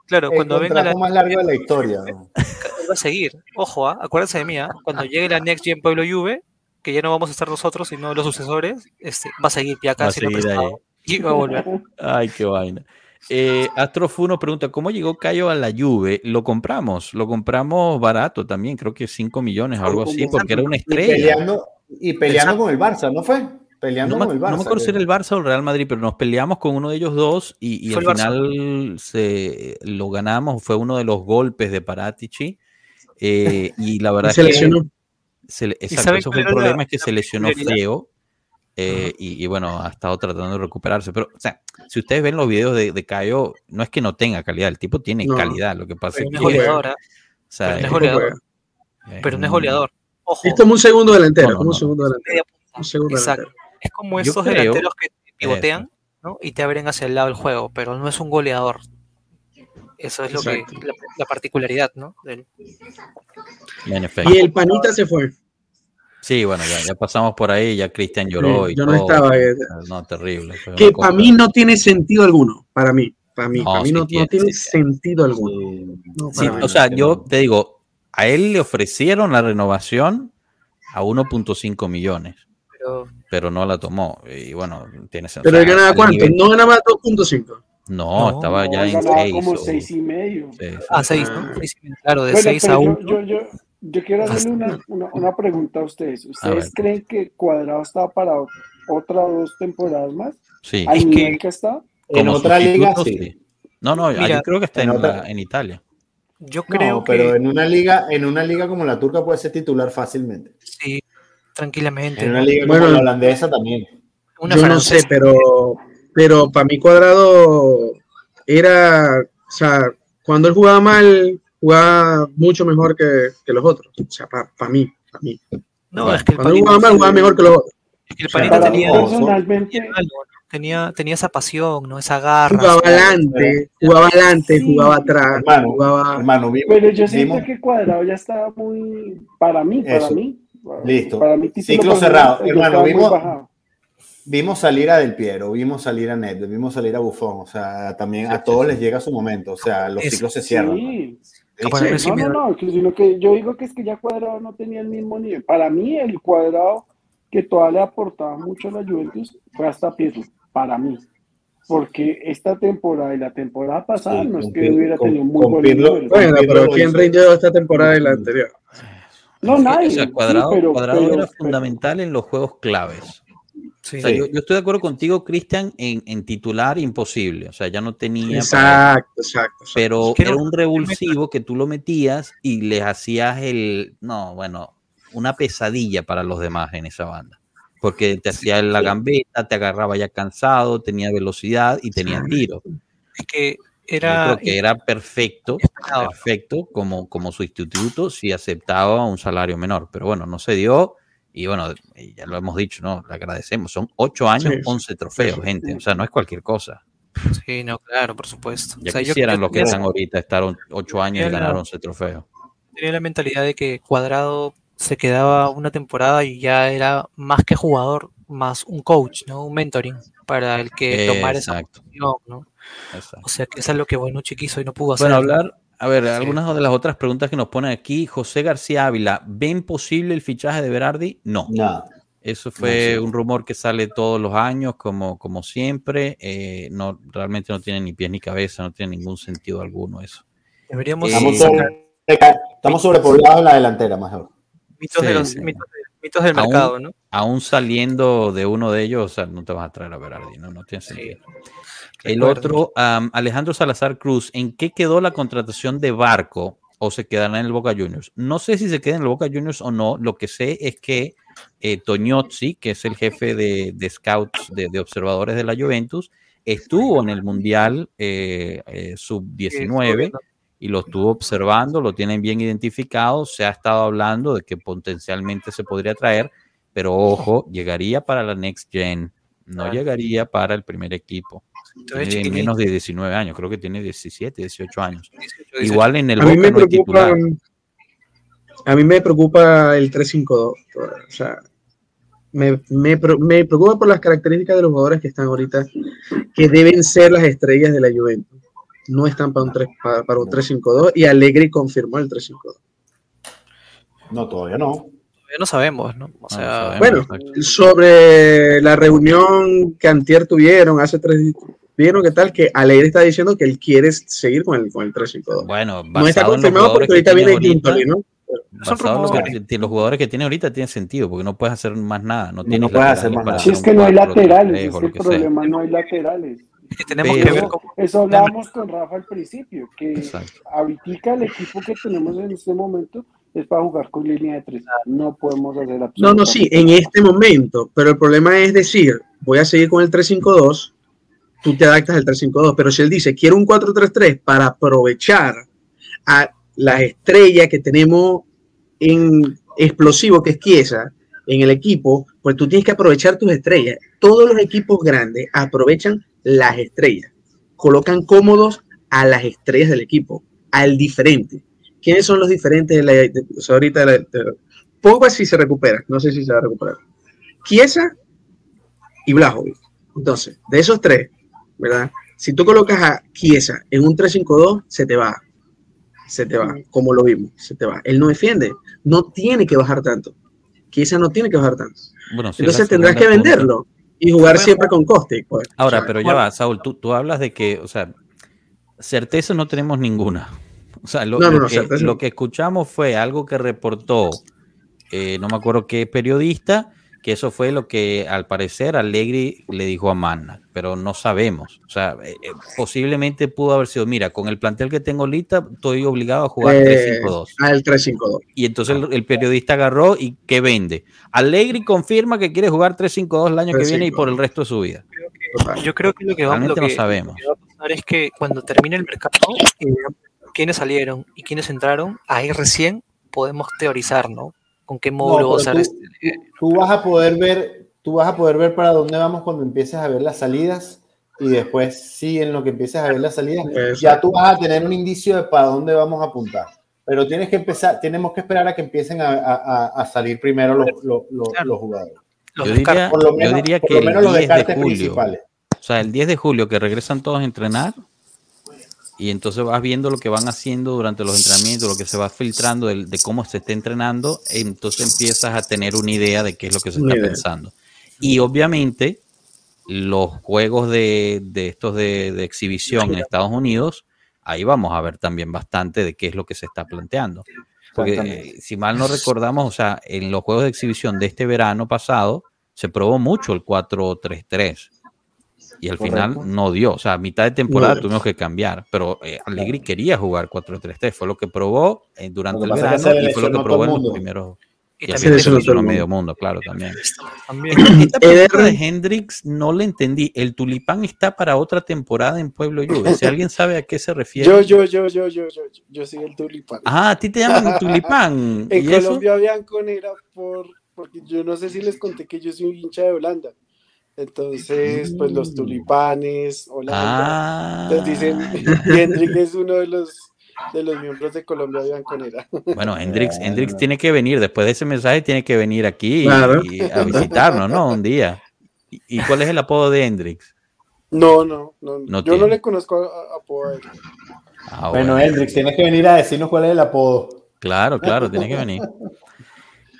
claro, el cuando venga la más largo de la historia. ¿no? va a seguir. Ojo, ¿ah? acuérdense de mí, ¿ah? cuando llegue la Next Gen Pueblo Juve, que ya no vamos a estar nosotros, sino los sucesores, este, va a seguir Piaca Va a seguir ahí. prestado y va a volver. Ay, qué vaina. Eh, Astrofuno pregunta, ¿cómo llegó Cayo a la Juve? Lo compramos, lo compramos barato también, creo que 5 millones o algo así, porque era una Y estrella. peleando, y peleando con el Barça, ¿no fue? Peleando No con el no Barça. me acuerdo si era el Barça o el Real Madrid, pero nos peleamos con uno de ellos dos y, al final se, lo ganamos. Fue uno de los golpes de Paratici. eh, y la verdad Y se es que lesionó. Se le- exacto, eso fue el la- problema, es que se lesionó feo. eh, y, y bueno, ha estado tratando de recuperarse. Pero, o sea, si ustedes ven los videos de, de Cayo, no es que no tenga calidad, el tipo tiene No. calidad. Lo que pasa Pero es no es que. goleador, ¿ah? o sea, pero no es goleador. es pero no es un- goleador. Ojo, Es como un segundo delantero, No, no, como un no. segundo delantero. media punta. Un segundo Exacto. delantero. Es como esos creo- delanteros que pivotean ¿no? y te abren hacia el lado del juego, pero no es un goleador. Eso es lo Exacto. que la, la particularidad, ¿no? Del-. Y el panita se fue. Sí, bueno, ya, ya pasamos por ahí, ya Cristian lloró Sí, y yo no todo. estaba, eh. No, terrible. fue Que para mí no tiene sentido alguno. Para mí. Para mí. No, para mí sí no, no tiene, tiene sí sentido alguno. Sí. No, Sí, para mí. o sea, yo te digo, a él le ofrecieron la renovación a 1.5 millones, pero pero no la tomó. Y bueno, tiene sentido. Pero él ganaba cuánto? nivel- No ganaba 2.5. No, No, estaba ya No, en ganaba 6. como seis y medio. a 6, ¿no? Seis, claro, de Bueno, 6 pero a yo, 1. yo, yo, yo quiero hacerle una, una, una pregunta a ustedes. ¿Ustedes creen que Cuadrado está para otras dos temporadas más? Sí, ¿Al Es que- nivel que está? En otra liga, sí. No, no, Mira, yo creo que está en en, otra- la- en Italia. Yo No, creo pero que en una liga, en una liga como la turca puede ser titular fácilmente. sí, tranquilamente. En una ¿no? liga Bueno, como la holandesa también. Una Yo no sé, pero, pero para mí Cuadrado era, o sea, cuando él jugaba mal, jugaba mucho mejor que, que los otros. O sea, para mí, para mí. No, es que el Cuando jugaba mal, jugaba mejor que los otros. es que el Panita tenía, tenía algo, ¿no? tenía, esa pasión, ¿no? Esa garra. Jugaba adelante, jugaba adelante, Sí. jugaba atrás, Hermano, jugaba... Hermano, vimos, pero yo siento vimos- que Cuadrado ya estaba muy, para mí, para Eso. mí. Listo. Para mí, Ciclo cerrado. Hermano, vimos- vimos salir a Del Piero, vimos salir a Nedved, vimos salir a Buffon. O sea, también a todos les llega su momento. O sea, los ciclos se cierran. Sí. Sí, no, no, no, sino que yo digo que es que ya Cuadrado no tenía el mismo nivel. Para mí, el Cuadrado que todavía le aportaba mucho a la Juventus fue hasta Pietro, para mí. Porque esta temporada y la temporada pasada Sí, no es que Pirlo- hubiera con- tenido muy Pirlo- números. Bueno, Pirlo pero ¿quién rindió esta temporada y la anterior? No, nadie. O sea, sí, Cuadrado, pero- Cuadrado pero- era pero- fundamental en los juegos claves. Sí. O sea, Sí. yo, yo estoy de acuerdo contigo, Cristian, en, en titular imposible. O sea, ya no tenía. para- Exacto, exacto. exacto. pero Es que era no- un revulsivo que tú lo metías y les hacías el. No, bueno, una pesadilla para los demás en esa banda. Porque te hacía la gambeta, te agarraba ya cansado, tenía velocidad y tenía tiro. Es que Yo era, creo que era perfecto, perfecto como, como sustituto si aceptaba un salario menor. Pero bueno, no se dio. Y bueno, y ya lo hemos dicho, ¿no? Le agradecemos. Son ocho años, Sí. 11 trofeos, gente. O sea, no es cualquier cosa. Sí, no, claro, por supuesto. Ya O sea, yo- quisieran yo los que tenía- están ahorita estar ocho años y ganar 11 trofeos. tenía la mentalidad de que Cuadrado se quedaba una temporada y ya era más que jugador, más un coach, ¿no? Un mentoring para el que tomara esa posición, ¿no? exacto. O sea, que es algo que Bonucci quiso y no pudo hacer. Bueno, hablar, a ver, Sí. algunas de las otras preguntas que nos ponen aquí. José García Ávila, ¿ven posible el fichaje de Berardi? No. No. Eso fue sí. un rumor que sale todos los años, como, como siempre. eh, no, realmente no tiene ni pies ni cabeza, no tiene ningún sentido alguno eso. Deberíamos Eh, Estamos, sobre, estamos sobrepoblados en la delantera, mejor. mitos, de los, sí. mitos, de- mitos del Aún- mercado, ¿no? Aún saliendo de uno de ellos, o sea, no te vas a traer a Berardi, no, no tiene sentido. El otro, am, Alejandro Salazar Cruz, ¿en qué quedó la contratación de Barco o se quedará en el Boca Juniors? No sé si se queda en el Boca Juniors o no, lo que sé es que eh, Toñozzi, que es el jefe de, de scouts, de, de observadores de la Juventus, estuvo en el Mundial eh, eh, sub-19 y lo estuvo observando, lo tienen bien identificado, se ha estado hablando de que potencialmente se podría traer, pero ojo, llegaría para la Next Gen, no llegaría para el primer equipo. Entonces, Tiene menos de 19 años, creo que tiene 17, 18 años. 18, 18. Igual en el A mí me no preocupa, titular. a mí me preocupa el 352. O sea, me, me, me preocupa por las características de los jugadores que están ahorita, que deben ser las estrellas de la Juventus. No están para un, 3, para, para un 352 y Allegri confirmó el 352. No, todavía no. Todavía no sabemos, ¿no? O No, sea, sabemos, Bueno, exacto. sobre la reunión que Antier tuvieron hace tres días, vieron que tal que Allegri está diciendo que él quiere seguir con el, con el 352. Bueno, No está confirmado porque que ahorita viene Gintoli, ¿no? Basado que los jugadores que tiene ahorita tienen sentido, porque no puedes hacer más nada. No, No, puedes hacer más nada. Si es que no hay 4, laterales, 3 es el problema no hay laterales. Que tenemos que ver cómo. Eso hablábamos con Rafa al principio, que Exacto. ahorita el equipo que tenemos en este momento es para jugar con línea de tres. No podemos hacer No, no, sí, en este momento, pero el problema es decir, voy a seguir con el 352, tú te adaptas al 352, pero si él dice, quiero un 433 para aprovechar a las estrellas que tenemos en explosivo, que es Chiesa, en el equipo, pues tú tienes que aprovechar tus estrellas. Todos los equipos grandes aprovechan las estrellas, colocan cómodos a las estrellas del equipo, al diferente. ¿Quiénes son los diferentes de la, de- o sea, ahorita de la- de- Pogba si se recupera, no sé si se va a recuperar. Chiesa y Blajovic. Entonces, de esos tres, ¿verdad? Si tú colocas a Chiesa en un 3-5-2, se te va. Se te va, como lo vimos, se te va. Él no defiende, no tiene que bajar tanto. Chiesa no tiene que bajar tanto. Bueno, la Entonces tendrás que venderlo y jugar siempre con coste. pues. Ahora, pero ya va, Saúl, tú, tú hablas de que, o sea, certeza no tenemos ninguna. O sea, lo, No, no, lo no, que, certeza lo no. que escuchamos fue algo que reportó, eh, no me acuerdo qué periodista, que eso fue lo que al parecer Allegri le dijo a Manna, pero no sabemos. O sea, eh, eh, posiblemente pudo haber sido, mira, con el plantel que tengo ahorita, estoy obligado a jugar eh, 3-5-2. al 3-5-2. Y entonces el, el periodista agarró y ¿qué vende? Allegri confirma que quiere jugar 3-5-2 el año que viene y 3-5-2. por el resto de su vida. Yo creo que lo que va, Realmente lo no que- sabemos. lo que va a pasar es que cuando termine el mercado, y veamos quiénes salieron y quiénes entraron, ahí recién podemos teorizar, ¿no? Con qué módulo No, va a usar tú- este. Tú vas a poder ver, tú vas a poder ver para dónde vamos cuando empieces a ver las salidas y después sí en lo que empieces a ver las salidas, Exacto. ya tú vas a tener un indicio de para dónde vamos a apuntar. Pero tienes que empezar, tenemos que esperar a que empiecen a, a- salir primero los, los- los- Claro. los jugadores. Los Yo diría, Por lo yo diría por que lo el menos los 10 de julio, principales. o sea, el 10 de julio que regresan todos a entrenar y entonces vas viendo lo que van haciendo durante los entrenamientos, lo que se va filtrando de, cómo se está entrenando, entonces empiezas a tener una idea de qué es lo que se Una está idea. pensando. Y obviamente los juegos de, de estos de, de exhibición en Estados Unidos, ahí vamos a ver también bastante de qué es lo que se está planteando. Porque eh, si mal no recordamos, o sea, en los juegos de exhibición de este verano pasado, se probó mucho el 4-3-3. Y al final no dio. O sea, a mitad de temporada No tuvimos que cambiar. Pero eh, Allegri quería jugar 4-3-3. Fue lo que probó eh, durante Lo que el verano y fue lo que probó en el los primeros. Y Y también se el medio mundo. mundo, claro, también. también. Esta pregunta Eder- de Hendrix no le entendí. El tulipán está para otra temporada en Pueblo Juve. Si alguien sabe a qué se refiere. Yo, yo, yo, yo, yo, yo, yo, yo soy el tulipán. Ah, a ti te llaman tulipán. En ¿Y eso? Colombia Bianconera por porque yo no sé si les conté que yo soy un hincha de Holanda. Entonces, pues los tulipanes, Holanda. Ah. Entonces dicen, y Hendrik es uno de los de los miembros de Colombia Bianconera. Bueno, Hendrix, Hendrix tiene que venir, después de ese mensaje tiene que venir aquí y- Claro. y, a visitarnos, ¿no? Un día. ¿Y, y cuál es el apodo de Hendrix? No, no, no. No yo no le conozco a, a apodo a él. Ah, Bueno, Hendrix, tienes que venir a decirnos cuál es el apodo. Claro, claro, tiene que venir.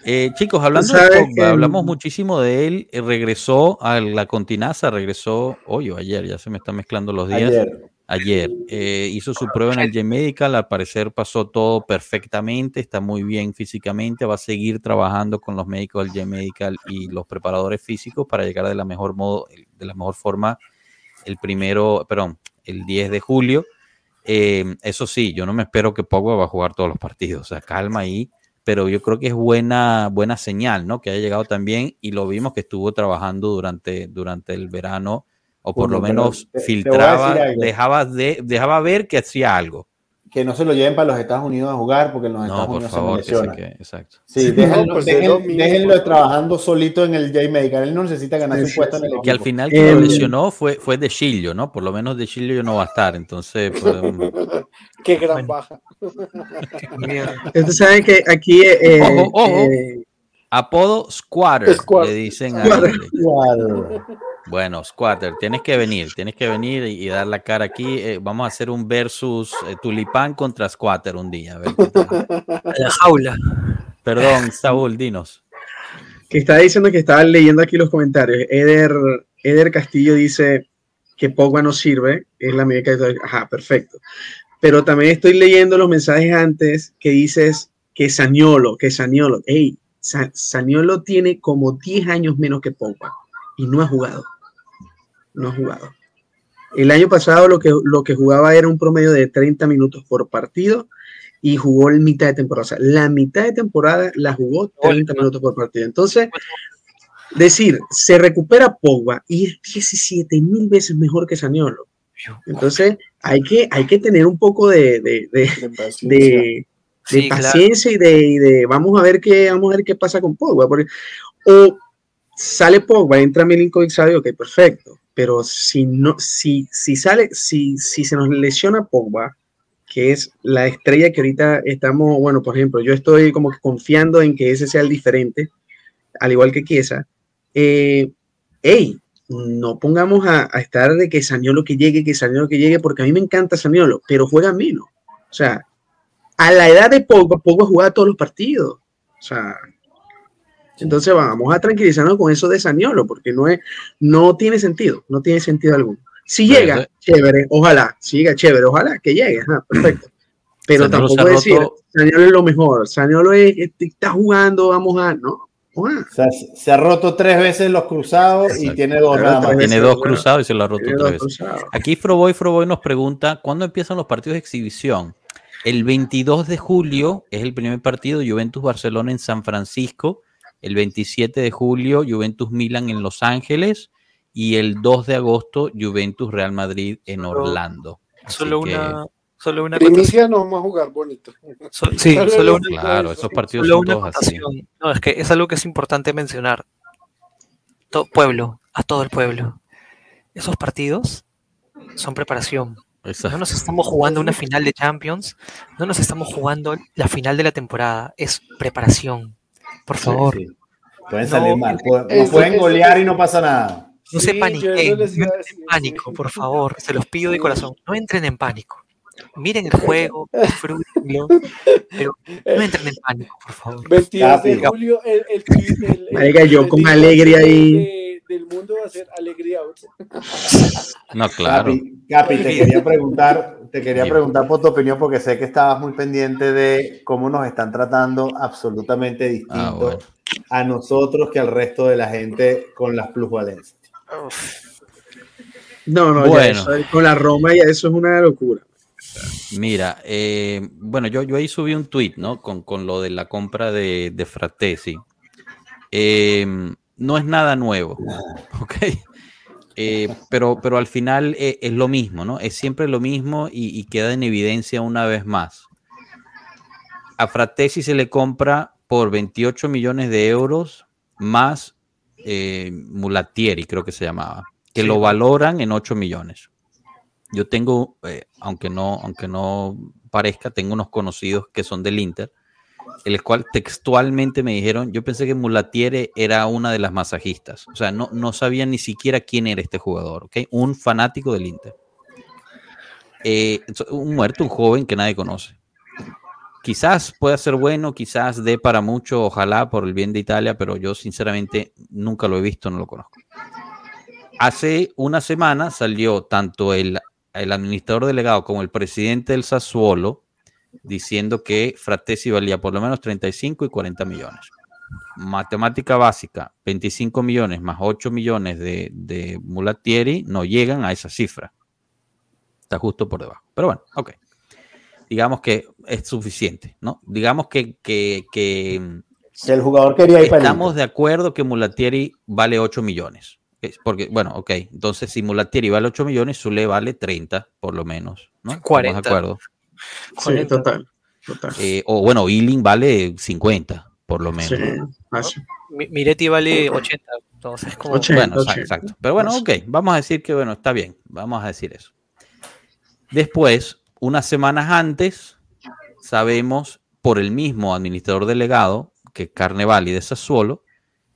Eh, chicos, hablando Tú sabes de Pogba, que- hablamos muchísimo de él, eh, regresó a la continaza, regresó hoy o ayer, ya se me están mezclando los días. Ayer. Ayer eh, hizo su prueba en el G-Medical, al parecer pasó todo perfectamente, está muy bien físicamente, va a seguir trabajando con los médicos del G-Medical y los preparadores físicos para llegar de la mejor modo, de la mejor forma el primero, perdón, el 10 de julio. Eh, eso sí, yo no me espero que Pogba va a jugar todos los partidos, o sea, calma ahí, pero yo creo que es buena, buena señal, ¿no? Que haya llegado también y lo vimos que estuvo trabajando durante, durante el verano o por lo menos te- filtraba, dejaba, de, dejaba ver que hacía algo. Que no se lo lleven para los Estados Unidos a jugar porque en los No, Estados por Unidos favor, se que quede, exacto. Sí, Sí, déjenlo, no, pues es dejen- lo mismo, déjenlo pues. trabajando solito en el J-Medical. Él no necesita ganarse un Sí, puesto sí, en el equipo. Que al final quien lo Eh, lesionó fue, fue de Chillo, ¿no? Por lo menos de Chillo yo no va a estar, entonces podemos- Qué gran Bueno. baja. Mierda. Ustedes saben que aquí. eh, Ojo, ojo. eh, Apodo Squatter, Squatter. le dicen a. Bueno, Squatter, tienes que venir, tienes que venir y, y dar la cara aquí. Eh, vamos a hacer un versus eh, Tulipán contra Squatter un día. a ver la jaula. Perdón, Saúl, dinos. que estaba diciendo que estaba leyendo aquí los comentarios. Eder, Eder Castillo dice que Pogba no sirve, es la medida que ajá, perfecto. Pero también estoy leyendo los mensajes antes que dices que Saniolo, que Saniolo, hey, Sa- Saniolo tiene como 10 años menos que Pogba y no ha jugado. No ha jugado. El año pasado lo que, lo que jugaba era un promedio de 30 minutos por partido y jugó en mitad de temporada. O sea, la mitad de temporada la jugó 30 minutos por partido. Entonces, decir, se recupera Pogba y es 17 mil veces mejor que Saniolo. Entonces, hay que, hay que tener un poco de, de, de, De paciencia. de, de Sí, claro. paciencia y de, y de vamos a ver qué vamos a ver qué pasa con Pogba. Porque, o sale Pogba, entra Milinkovic Savic, ok, perfecto. Pero si no, si, si sale, si, si se nos lesiona Pogba, que es la estrella que ahorita estamos, bueno, por ejemplo, yo estoy como que confiando en que ese sea el diferente, al igual que Chiesa. Eh, hey, no pongamos a, a estar de que Saniolo que llegue, que Saniolo que llegue, porque a mí me encanta Saniolo, pero juega menos. O sea, a la edad de Pogba, Pogba jugaba todos los partidos. O sea, entonces vamos a tranquilizarnos con eso de Saniolo, porque no es, no tiene sentido, no tiene sentido alguno. Si llega, chévere, ojalá, si llega, chévere, ojalá que llegue, ajá, perfecto. Pero Saniolo tampoco decir, Saniolo es lo mejor, Saniolo es, está jugando, vamos a, no. O sea, se ha roto tres veces los cruzados y Exacto. tiene dos nada más. Tiene dos cruzados y se lo ha roto Tiene tres veces. cruzados. Aquí Froboy Froboy nos pregunta, ¿cuándo empiezan los partidos de exhibición? El 22 de julio es el primer partido Juventus-Barcelona en San Francisco. El 27 de julio Juventus-Milan en Los Ángeles. Y el 2 de agosto Juventus-Real Madrid en Orlando. Así Solo que, una. Solo una Primicia nos vamos a jugar bonito. So- sí, Solo solo lo- una, Claro, esos partidos solo son todos así. No, es que es algo que es importante mencionar. To- pueblo, a todo el pueblo. Esos partidos son preparación. No Exacto. nos estamos jugando una final de Champions, no nos estamos jugando la final de la temporada, es preparación. Por favor, Sí, sí. Pueden No, salir mal. Pueden, nos eso- pueden eso- golear y no pasa nada. no Sí, se paniquen, no entren en pánico, por favor, se los pido de corazón, no entren en pánico. Miren el juego, disfrútenlo, pero no entren en pánico, por favor. 22 de julio, el, el, el, el- Marica, yo el con alegría ahí. De- del mundo va a ser alegría. No, claro. Capi, Capi, te quería preguntar, te quería preguntar por tu opinión porque sé que estabas muy pendiente de cómo nos están tratando absolutamente distinto Ah, bueno. a nosotros que al resto de la gente con las plusvalencias. No, no, ya Bueno. eso, con la Roma ya eso es una locura. Mira, eh, bueno, yo, yo ahí subí un tweet, ¿no? Con, con lo de la compra de, de Fratesi. Eh, no es nada nuevo, ¿ok? Eh, pero, pero al final eh, es lo mismo, ¿no? Es siempre lo mismo y, y queda en evidencia una vez más. A Fratesi se le compra por 28 millones de euros más eh, Mulatieri, creo que se llamaba, que Sí. lo valoran en 8 millones. Yo tengo, eh, aunque no, aunque no parezca, tengo unos conocidos que son del Inter, el cual textualmente me dijeron, yo pensé que Mulatiere era una de las masajistas, o sea, no, no sabía ni siquiera quién era este jugador, ¿ok? Un fanático del Inter. Eh, un muerto, un joven que nadie conoce. Quizás pueda ser bueno, quizás dé para mucho, ojalá por el bien de Italia, pero yo sinceramente nunca lo he visto, no lo conozco. Hace una semana salió tanto el, el administrador delegado como el presidente del Sassuolo diciendo que Fratesi valía por lo menos 35 y 40 millones. Matemática básica, 25 millones más 8 millones de, de Mulatieri no llegan a esa cifra. Está justo por debajo. Pero bueno, ok. Digamos que es suficiente, ¿no? Digamos que, que, que el jugador quería ir para Estamos de acuerdo que Mulatieri vale 8 millones. Es Porque, bueno, ok. Entonces, si Mulatieri vale 8 millones, Zule vale 30, por lo menos. ¿no? Estamos 40. de acuerdo. Sí, 40. total. total. Eh, o bueno, Ealing vale 50, por lo menos. Sí, Miretti vale 80. Entonces, como. 80. Bueno, exacto, exacto. Pero bueno, ok, vamos a decir que bueno, está bien, vamos a decir eso. Después, unas semanas antes, sabemos por el mismo administrador delegado, que Carnevali de Sassuolo,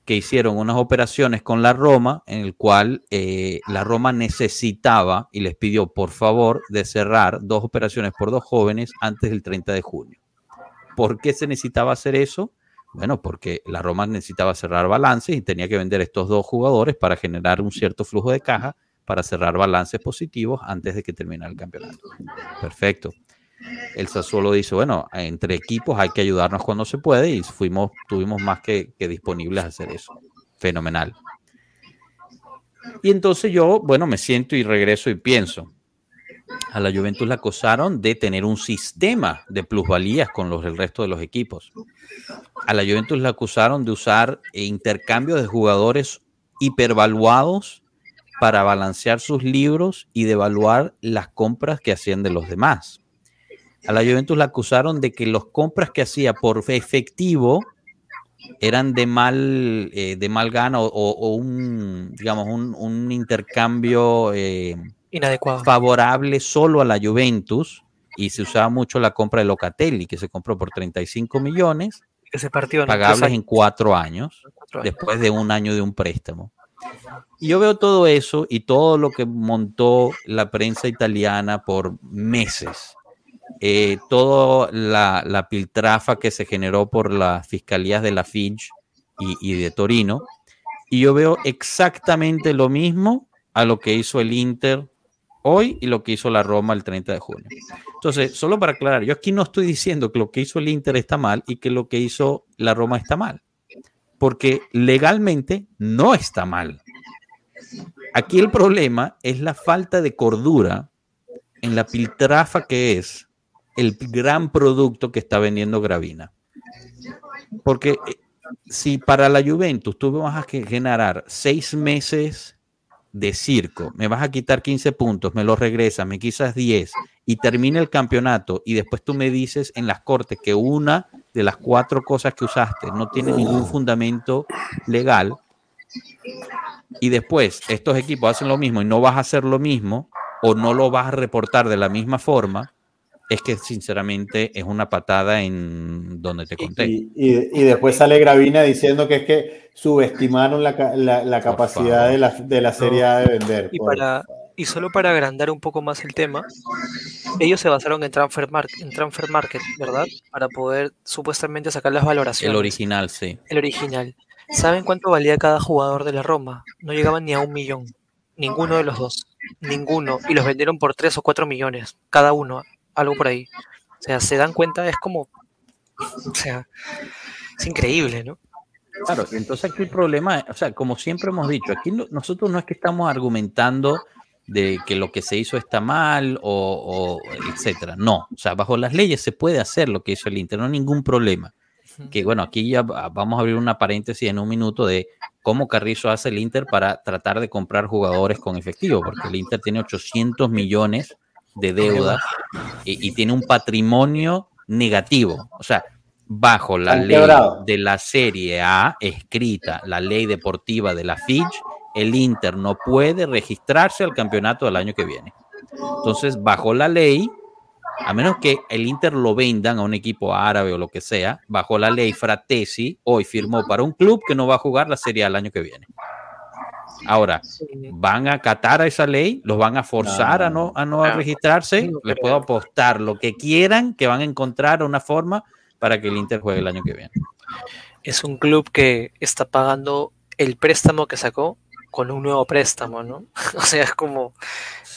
que hicieron unas operaciones con la Roma, en el cual eh, la Roma necesitaba y les pidió por favor de cerrar dos operaciones por dos jóvenes antes del 30 de junio. ¿Por qué se necesitaba hacer eso? Bueno, porque la Roma necesitaba cerrar balances y tenía que vender estos dos jugadores para generar un cierto flujo de caja para cerrar balances positivos antes de que terminara el campeonato. Perfecto. El Sassuolo dice, bueno, entre equipos hay que ayudarnos cuando se puede y fuimos, tuvimos más que, que disponibles a hacer eso. Fenomenal. Y entonces yo, bueno, me siento y regreso y pienso, a la Juventus la acusaron de tener un sistema de plusvalías con los, el resto de los equipos. A la Juventus la acusaron de usar intercambios de jugadores hipervaluados para balancear sus libros y de evaluar las compras que hacían de los demás. A la Juventus la acusaron de que las compras que hacía por efectivo eran de mal, eh, de mal gana o, un, digamos, un, un intercambio eh, Inadecuado. favorable solo a la Juventus y se usaba mucho la compra de Locatelli, que se compró por 35 millones, Que se partió en pagables en cuatro años, cuatro años. después de un año de un préstamo. Y yo veo todo eso y todo lo que montó la prensa italiana por meses. Eh, toda la, piltrafa que se generó por las fiscalías de la Finch y, y de Torino. Y yo veo exactamente lo mismo a lo que hizo el Inter hoy y lo que hizo la Roma el 30 de junio. Entonces, solo para aclarar, yo aquí no estoy diciendo que lo que hizo el Inter está mal y que lo que hizo la Roma está mal, porque legalmente no está mal. Aquí el problema es la falta de cordura en la piltrafa que es el gran producto que está vendiendo Gravina. Porque eh, si para la Juventus tú vas a generar seis meses de circo, me vas a quitar 15 puntos, me los regresas, me quitas 10 y termina el campeonato y después tú me dices en las cortes que una de las cuatro cosas que usaste no tiene ningún fundamento legal y después estos equipos hacen lo mismo y no vas a hacer lo mismo o no lo vas a reportar de la misma forma, es que sinceramente es una patada en donde te conté. Y, y- y después sale Gravina diciendo que es que subestimaron la, la- capacidad de la, de la Serie A de vender. Y, para, y solo para agrandar un poco más el tema, ellos se basaron en Transfer, Market, en transfer Market, ¿verdad? Para poder supuestamente sacar las valoraciones. El original, sí. El original. ¿Saben cuánto valía cada jugador de la Roma? No llegaban ni a un millón. Ninguno de los dos. Ninguno. Y los vendieron por tres o cuatro millones. Cada uno. Algo por ahí. O sea, se dan cuenta, es como. O sea, es increíble, ¿no? Claro, entonces aquí el problema, o sea, como siempre hemos dicho, aquí no- nosotros no es que estamos argumentando de que lo que se hizo está mal o, o etcétera. No, o sea, bajo las leyes se puede hacer lo que hizo el Inter, no hay ningún problema. Que bueno, aquí ya va- vamos a abrir una paréntesis en un minuto de cómo Carrizo hace el Inter para tratar de comprar jugadores con efectivo, porque el Inter tiene 800 millones de deuda y, y tiene un patrimonio negativo. O sea, bajo la ley de la Serie A escrita, la ley deportiva de la Fitch, el Inter no puede registrarse al campeonato del año que viene. Entonces, bajo la ley, a menos que el Inter lo vendan a un equipo árabe o lo que sea, bajo la ley Fratesi hoy firmó para un club que no va a jugar la Serie A el año que viene. Ahora, van a acatar a esa ley, los van a forzar a no, a no Claro. registrarse, les puedo apostar lo que quieran, que van a encontrar una forma para que el Inter juegue el año que viene. Es un club que está pagando el préstamo que sacó con un nuevo préstamo, ¿no? O sea, es como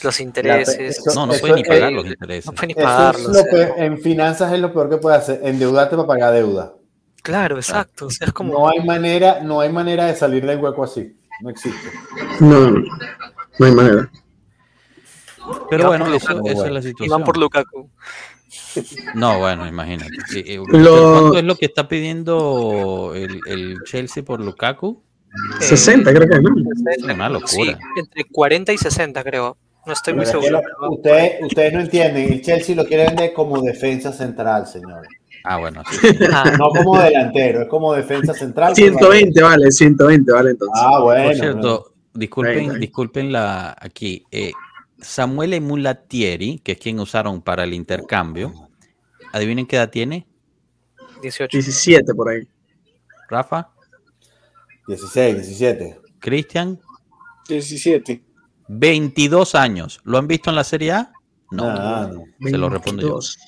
los intereses. eso- No, no pueden ni es- pagar los intereses. no pueden ni Eso es o lo sea. en finanzas es lo peor que puede hacer, endeudarte para pagar deuda. Claro, exacto. O sea, es como. No hay manera, no hay manera de salir del hueco así. No existe. No, no, hay manera. Pero bueno, eso, Lukaku, esa es la situación. por Lukaku. No, bueno, imagínate. Eh, eh, Lo- ¿Cuánto es lo que está pidiendo el, el Chelsea por Lukaku? Eh, 60 creo que no. Es una Sí, locura. entre 40 y 60, creo. No estoy muy seguro. ustedes, ustedes no entienden, el Chelsea lo quiere vender como defensa central, señores. Ah, bueno. sí. Ah, No como delantero, es como defensa central. 120, vale, 120, vale, entonces. Ah, bueno. Por cierto, disculpen, disculpen la aquí. eh, Samuele Mulatieri, que es quien usaron para el intercambio. Adivinen qué edad tiene, 18. 17 por ahí. Rafa, 16, 17. Cristian, 17. 22 años. ¿Lo han visto en la Serie A? No. Ah, no. Se lo respondo yo. 22.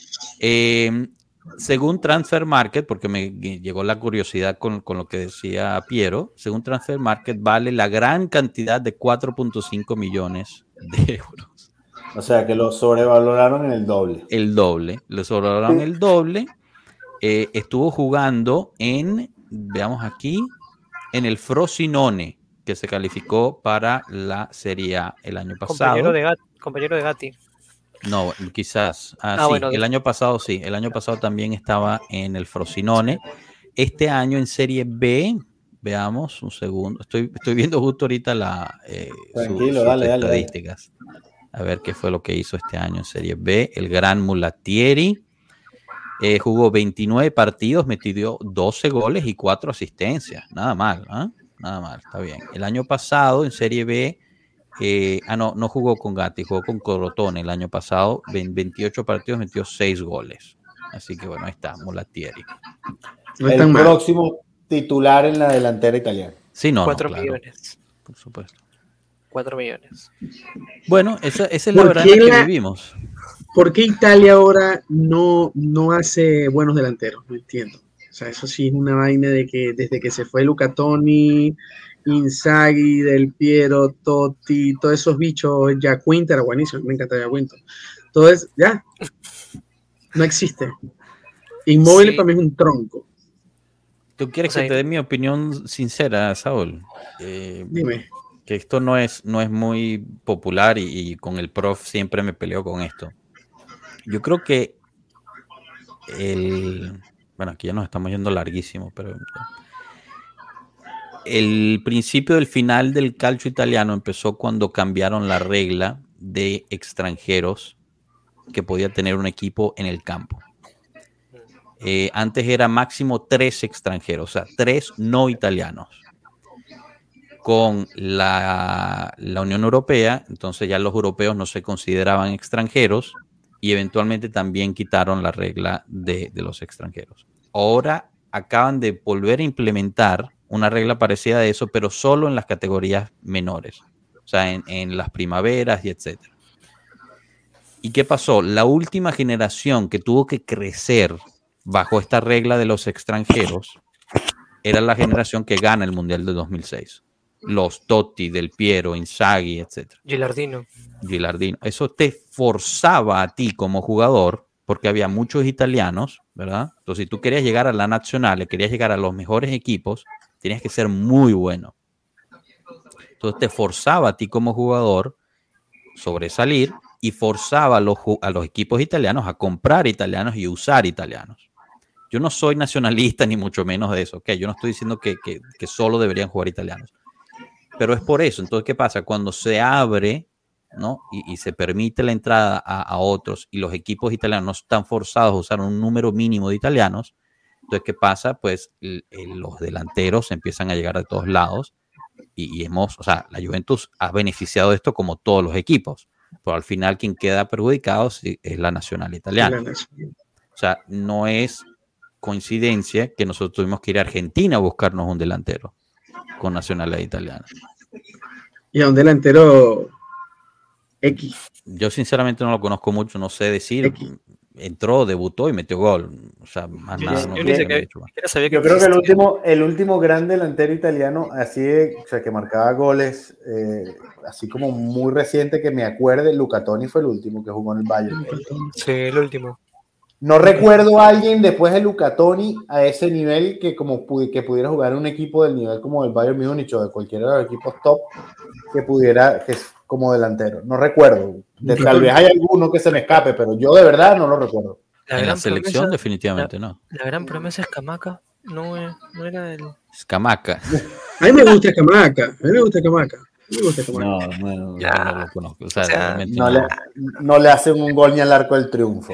Eh, según Transfer Market, porque me llegó la curiosidad con, con lo que decía Piero, según Transfer Market vale la gran cantidad de 4.5 millones de euros. O sea que lo sobrevaloraron en el doble. El doble. Le sobraron el doble. Eh, estuvo jugando en, veamos aquí, en el Frosinone, que se calificó para la Serie A el año pasado. compañero, de Gatti, compañero de Gatti. No, quizás. Ah, Ah, sí, bueno, el año pasado sí. El año pasado también estaba en el Frosinone. Este año en Serie B, veamos un segundo. Estoy, estoy viendo justo ahorita la, eh, Tranquilo, sus dale, dale, dale. estadísticas. A ver qué fue lo que hizo este año en Serie B. El gran Mulatieri. eh, jugó 29 partidos, metió 12 goles y 4 asistencias. Nada mal, ¿ah? Nada mal, está bien. El año pasado en Serie B eh, ah, no, no jugó con Gatti, jugó con Corotone el año pasado. En 28 partidos metió 6 goles. Así que bueno, ahí está, Mulatieri. No es el mal. próximo titular en la delantera italiana. Sí, no, no, 4 claro, millones. por supuesto. 4 millones. Bueno, esa, esa es la ¿Por verdad qué en la que la- vivimos. ¿Por qué Italia ahora no, no hace buenos delanteros? No entiendo. O sea, eso sí es una vaina de que desde que se fue Luca Toni, Inzaghi, Del Piero, Totti, todos esos bichos, ya Quinter, era buenísimo, me encanta ya Quinter. Todo es, ya, no existe. Inmóvil Sí. para mí es un tronco. ¿Tú quieres O sea, que te dé mi opinión sincera, Saúl? Eh, Dime. que esto no es, no es muy popular y, y con el prof siempre me peleo con esto. Yo creo que el... Bueno, aquí ya nos estamos yendo larguísimo, pero... El principio del final del calcio italiano empezó cuando cambiaron la regla de extranjeros que podía tener un equipo en el campo. Eh, antes era máximo tres extranjeros, o sea, tres no italianos con la, la Unión Europea, entonces ya los europeos no se consideraban extranjeros y eventualmente también quitaron la regla de, de los extranjeros. Ahora acaban de volver a implementar una regla parecida a eso, pero solo en las categorías menores, o sea, en, en las primaveras y etcétera. ¿Y qué pasó? La última generación que tuvo que crecer bajo esta regla de los extranjeros era la generación que gana el Mundial de 2006 los Totti, Del Piero, Inzaghi, etc. Gilardino. Gilardino. Eso te forzaba a ti como jugador, porque había muchos italianos, ¿verdad? Entonces, si tú querías llegar a la nacional, querías llegar a los mejores equipos, tenías que ser muy bueno. Entonces, te forzaba a ti como jugador sobresalir y forzaba a los, a los equipos italianos a comprar italianos y usar italianos. Yo no soy nacionalista ni mucho menos de eso, ¿ok? Yo no estoy diciendo que- que solo deberían jugar italianos pero es por eso. Entonces, ¿qué pasa? Cuando se abre, ¿no? Y, y se permite la entrada a, a otros y los equipos italianos no están forzados a usar un número mínimo de italianos, entonces, ¿qué pasa? Pues el- el- los delanteros empiezan a llegar de todos lados y, y hemos, o sea, la Juventus ha beneficiado de esto como todos los equipos, pero al final quien queda perjudicado es la nacional italiana. O sea, no es coincidencia que nosotros tuvimos que ir a Argentina a buscarnos un delantero con nacionalidad italiana. Y a un delantero X. Yo sinceramente no lo conozco mucho, no sé decir. X. Entró, debutó y metió gol. O sea, más Yo nada. ni- no yo sabía que Yo creo que el último, el último gran delantero italiano, así de- o sea, que marcaba goles, eh, así como muy reciente que me acuerde, Luca Toni fue el último que jugó en el Bayern. Sí, el último. No recuerdo a alguien después de Luca Toni a ese nivel que como que pudiera jugar en un equipo del nivel como el Bayern Múnich o de cualquiera de los equipos top que pudiera que como delantero. No recuerdo. De- tal vez hay alguno que se me escape, pero yo de verdad no lo recuerdo. La En la selección, promesa- definitivamente no. La gran promesa es Camaca. No, eh, no era el. Escamaca. A mí me gusta Camaca. A mí me gusta Camaca. No me gusta tomar. No, no, Ya. no lo conozco. O sea, O sea, realmente No no. le, no le hacen un gol ni al arco del triunfo.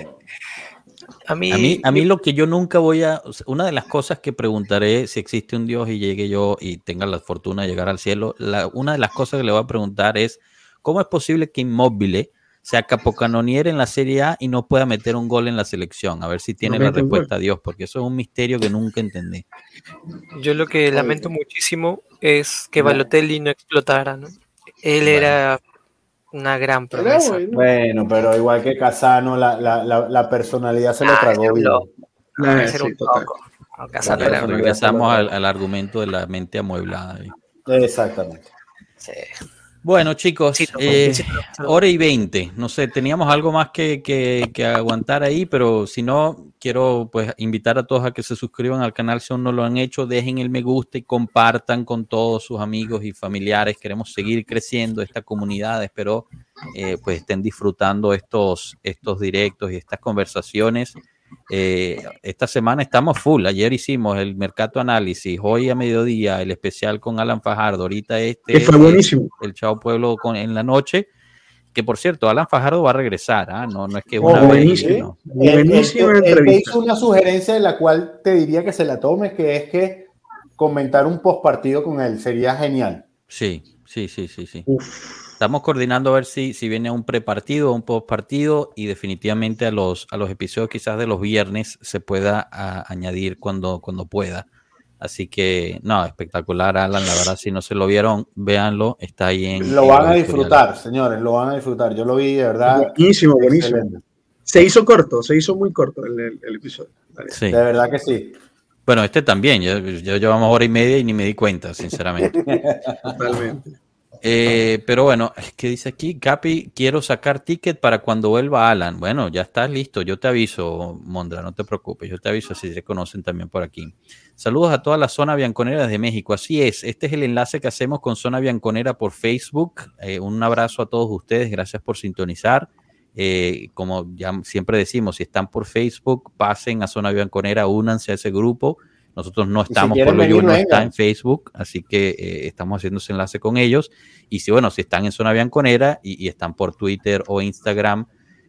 A mí, A mí, a mí lo que yo nunca voy a, o sea, una de las cosas que preguntaré si existe un Dios y llegue yo y tenga la fortuna de llegar al cielo, la- una de las cosas que le voy a preguntar es, ¿cómo es posible que Inmóvil sea capocanonier en la Serie A y no pueda meter un gol en la selección? A ver si tiene No la un respuesta a Dios, porque eso es un misterio que nunca entendí. yo lo que lamento muchísimo es que. Balotelli no explotara, ¿no? Él Bueno. era una gran promesa. bueno. Bueno, pero igual que Casano, la, la, la, la personalidad se lo Ah, tragó. ese bien. habló. Ah, un loco. No, Casano Bueno, era- pero- Regresamos al, al argumento de la mente amueblada. Exactamente. sí. Bueno, chicos, Sí, no, eh, sí, no. hora y veinte. No sé, teníamos algo más que, que- que aguantar ahí, pero si no, quiero pues invitar a todos a que se suscriban al canal si aún no lo han hecho, dejen el me gusta y compartan con todos sus amigos y familiares. Queremos seguir creciendo esta comunidad. Espero eh, pues estén disfrutando estos, estos directos y estas conversaciones. Eh, esta semana estamos full. Ayer hicimos el mercado análisis, hoy a mediodía el especial con Alan Fajardo. Ahorita este Que fue buenísimo. el Chao Pueblo con, en la noche. Que por cierto, Alan Fajardo va a regresar, ¿ah? no, no es que Oh, una vez. buenísimo. no. Él- él- hizo una sugerencia de la cual te diría que se la tomes, que es que comentar un post partido con él sería genial. Sí, sí, sí, sí, sí. Uf. Estamos coordinando a ver si, si viene un prepartido o un postpartido y definitivamente a los, a los episodios quizás de los viernes se pueda a- añadir cuando, cuando pueda. Así que, no, espectacular, Alan. La verdad, si no se lo vieron, véanlo. Está ahí en. Lo van a disfrutar, señores, lo van a disfrutar. Yo lo vi, de verdad. Buenísimo, buenísimo. excelente. Se hizo corto, se hizo muy corto el, el- el episodio. Vale. Sí. De verdad que sí. Bueno, este también. Ya, ya llevamos hora y media y ni me di cuenta, sinceramente. Totalmente. Eh, pero bueno, ¿qué dice aquí? Capi, quiero sacar ticket para cuando vuelva Alan. Bueno, ya estás listo. Yo te aviso, Mondra, no te preocupes. Yo te aviso si se conocen también por aquí. Saludos a toda la zona bianconera desde México. Así es, este es el enlace que hacemos con Zona Bianconera por Facebook. Eh, un abrazo a todos ustedes. Gracias por sintonizar. Eh, como ya siempre decimos, si están por Facebook, pasen a Zona Bianconera, únanse a ese grupo. Nosotros no estamos, Pueblo Yu venir, no está en Facebook, así que eh, estamos haciendo ese enlace con ellos. Y si, bueno, si están en Zona Bianconera y, y están por Twitter o Instagram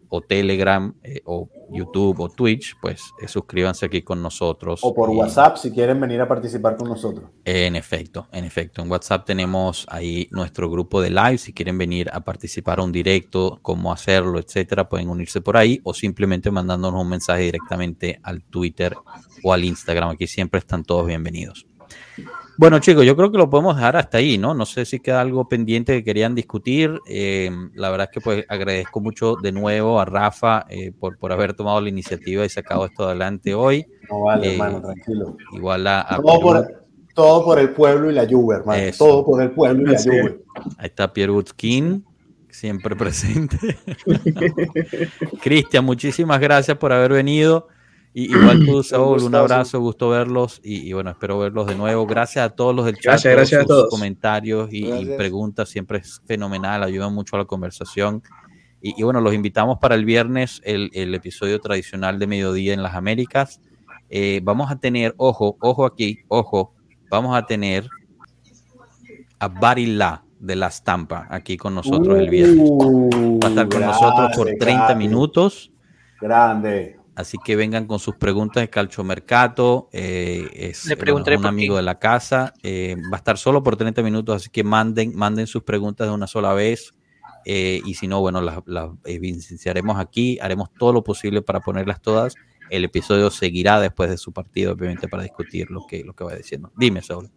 o Telegram eh, o YouTube o Twitch, pues eh, suscríbanse aquí con nosotros. O por Y- WhatsApp si quieren venir a participar con nosotros. en efecto, en efecto. En WhatsApp tenemos ahí nuestro grupo de live. Si quieren venir a participar a un directo, cómo hacerlo, etcétera, pueden unirse por ahí o simplemente mandándonos un mensaje directamente al Twitter o al Instagram. Aquí siempre están todos bienvenidos. Bueno, chicos, yo creo que lo podemos dejar hasta ahí, ¿no? No sé si queda algo pendiente que querían discutir. Eh, la verdad es que pues agradezco mucho de nuevo a Rafa eh, por, por haber tomado la iniciativa y sacado esto adelante hoy. No vale, Eh, hermano, tranquilo. Igual a, a Todo por, todo por el pueblo y la lluvia, hermano. Eso. Todo por el pueblo y la lluvia. Ahí está Pierre Wutzkin, siempre presente. Cristian, muchísimas gracias por haber venido. Y igual tú, Saúl, un abrazo, gusto verlos y, y bueno, espero verlos de nuevo. Gracias a todos los del chat, Gracias, gracias a sus todos. comentarios y, y Gracias. preguntas, siempre es fenomenal, ayudan mucho a la conversación. Y, y bueno, los invitamos para el viernes, el, el episodio tradicional de Mediodía en las Américas. Eh, vamos a tener, ojo, ojo aquí, ojo, vamos a tener a Barilla de la Estampa aquí con nosotros el viernes. Uh, Va a estar con nosotros por grande, 30 Capi. minutos. Grande. Así que vengan con sus preguntas de Calchomercato. Eh, es Le preguntaré un por amigo qué. de la casa. Eh, va a estar solo por 30 minutos, así que manden, manden sus preguntas de una sola vez. Eh, y si no, bueno, las, las evidenciaremos aquí. Haremos todo lo posible para ponerlas todas. El episodio seguirá después de su partido, obviamente, para discutir lo que, lo que va diciendo. Dime, Saúl.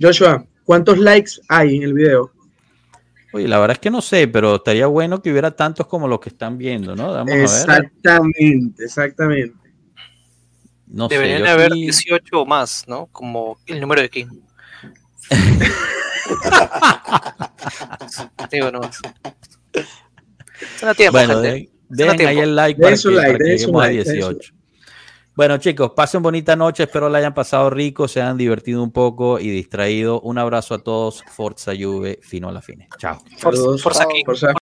Joshua, ¿cuántos likes hay en el video? Oye, la verdad es que no sé, pero estaría bueno que hubiera tantos como los que están viendo, ¿no? Vamos a ver. Exactamente, exactamente. No Deberían haber sí- 18 o más, ¿no? Como el número de King. Digo da tiempo, Bueno, gente. de- dejen ahí el like para que, like, para que lleguemos a like, su 18. Bueno, chicos, pasen bonita noche. Espero la hayan pasado rico, se hayan divertido un poco y distraído. Un abrazo a todos. Forza Juve, fino a la fine. Chao. Forza. Forza. Forza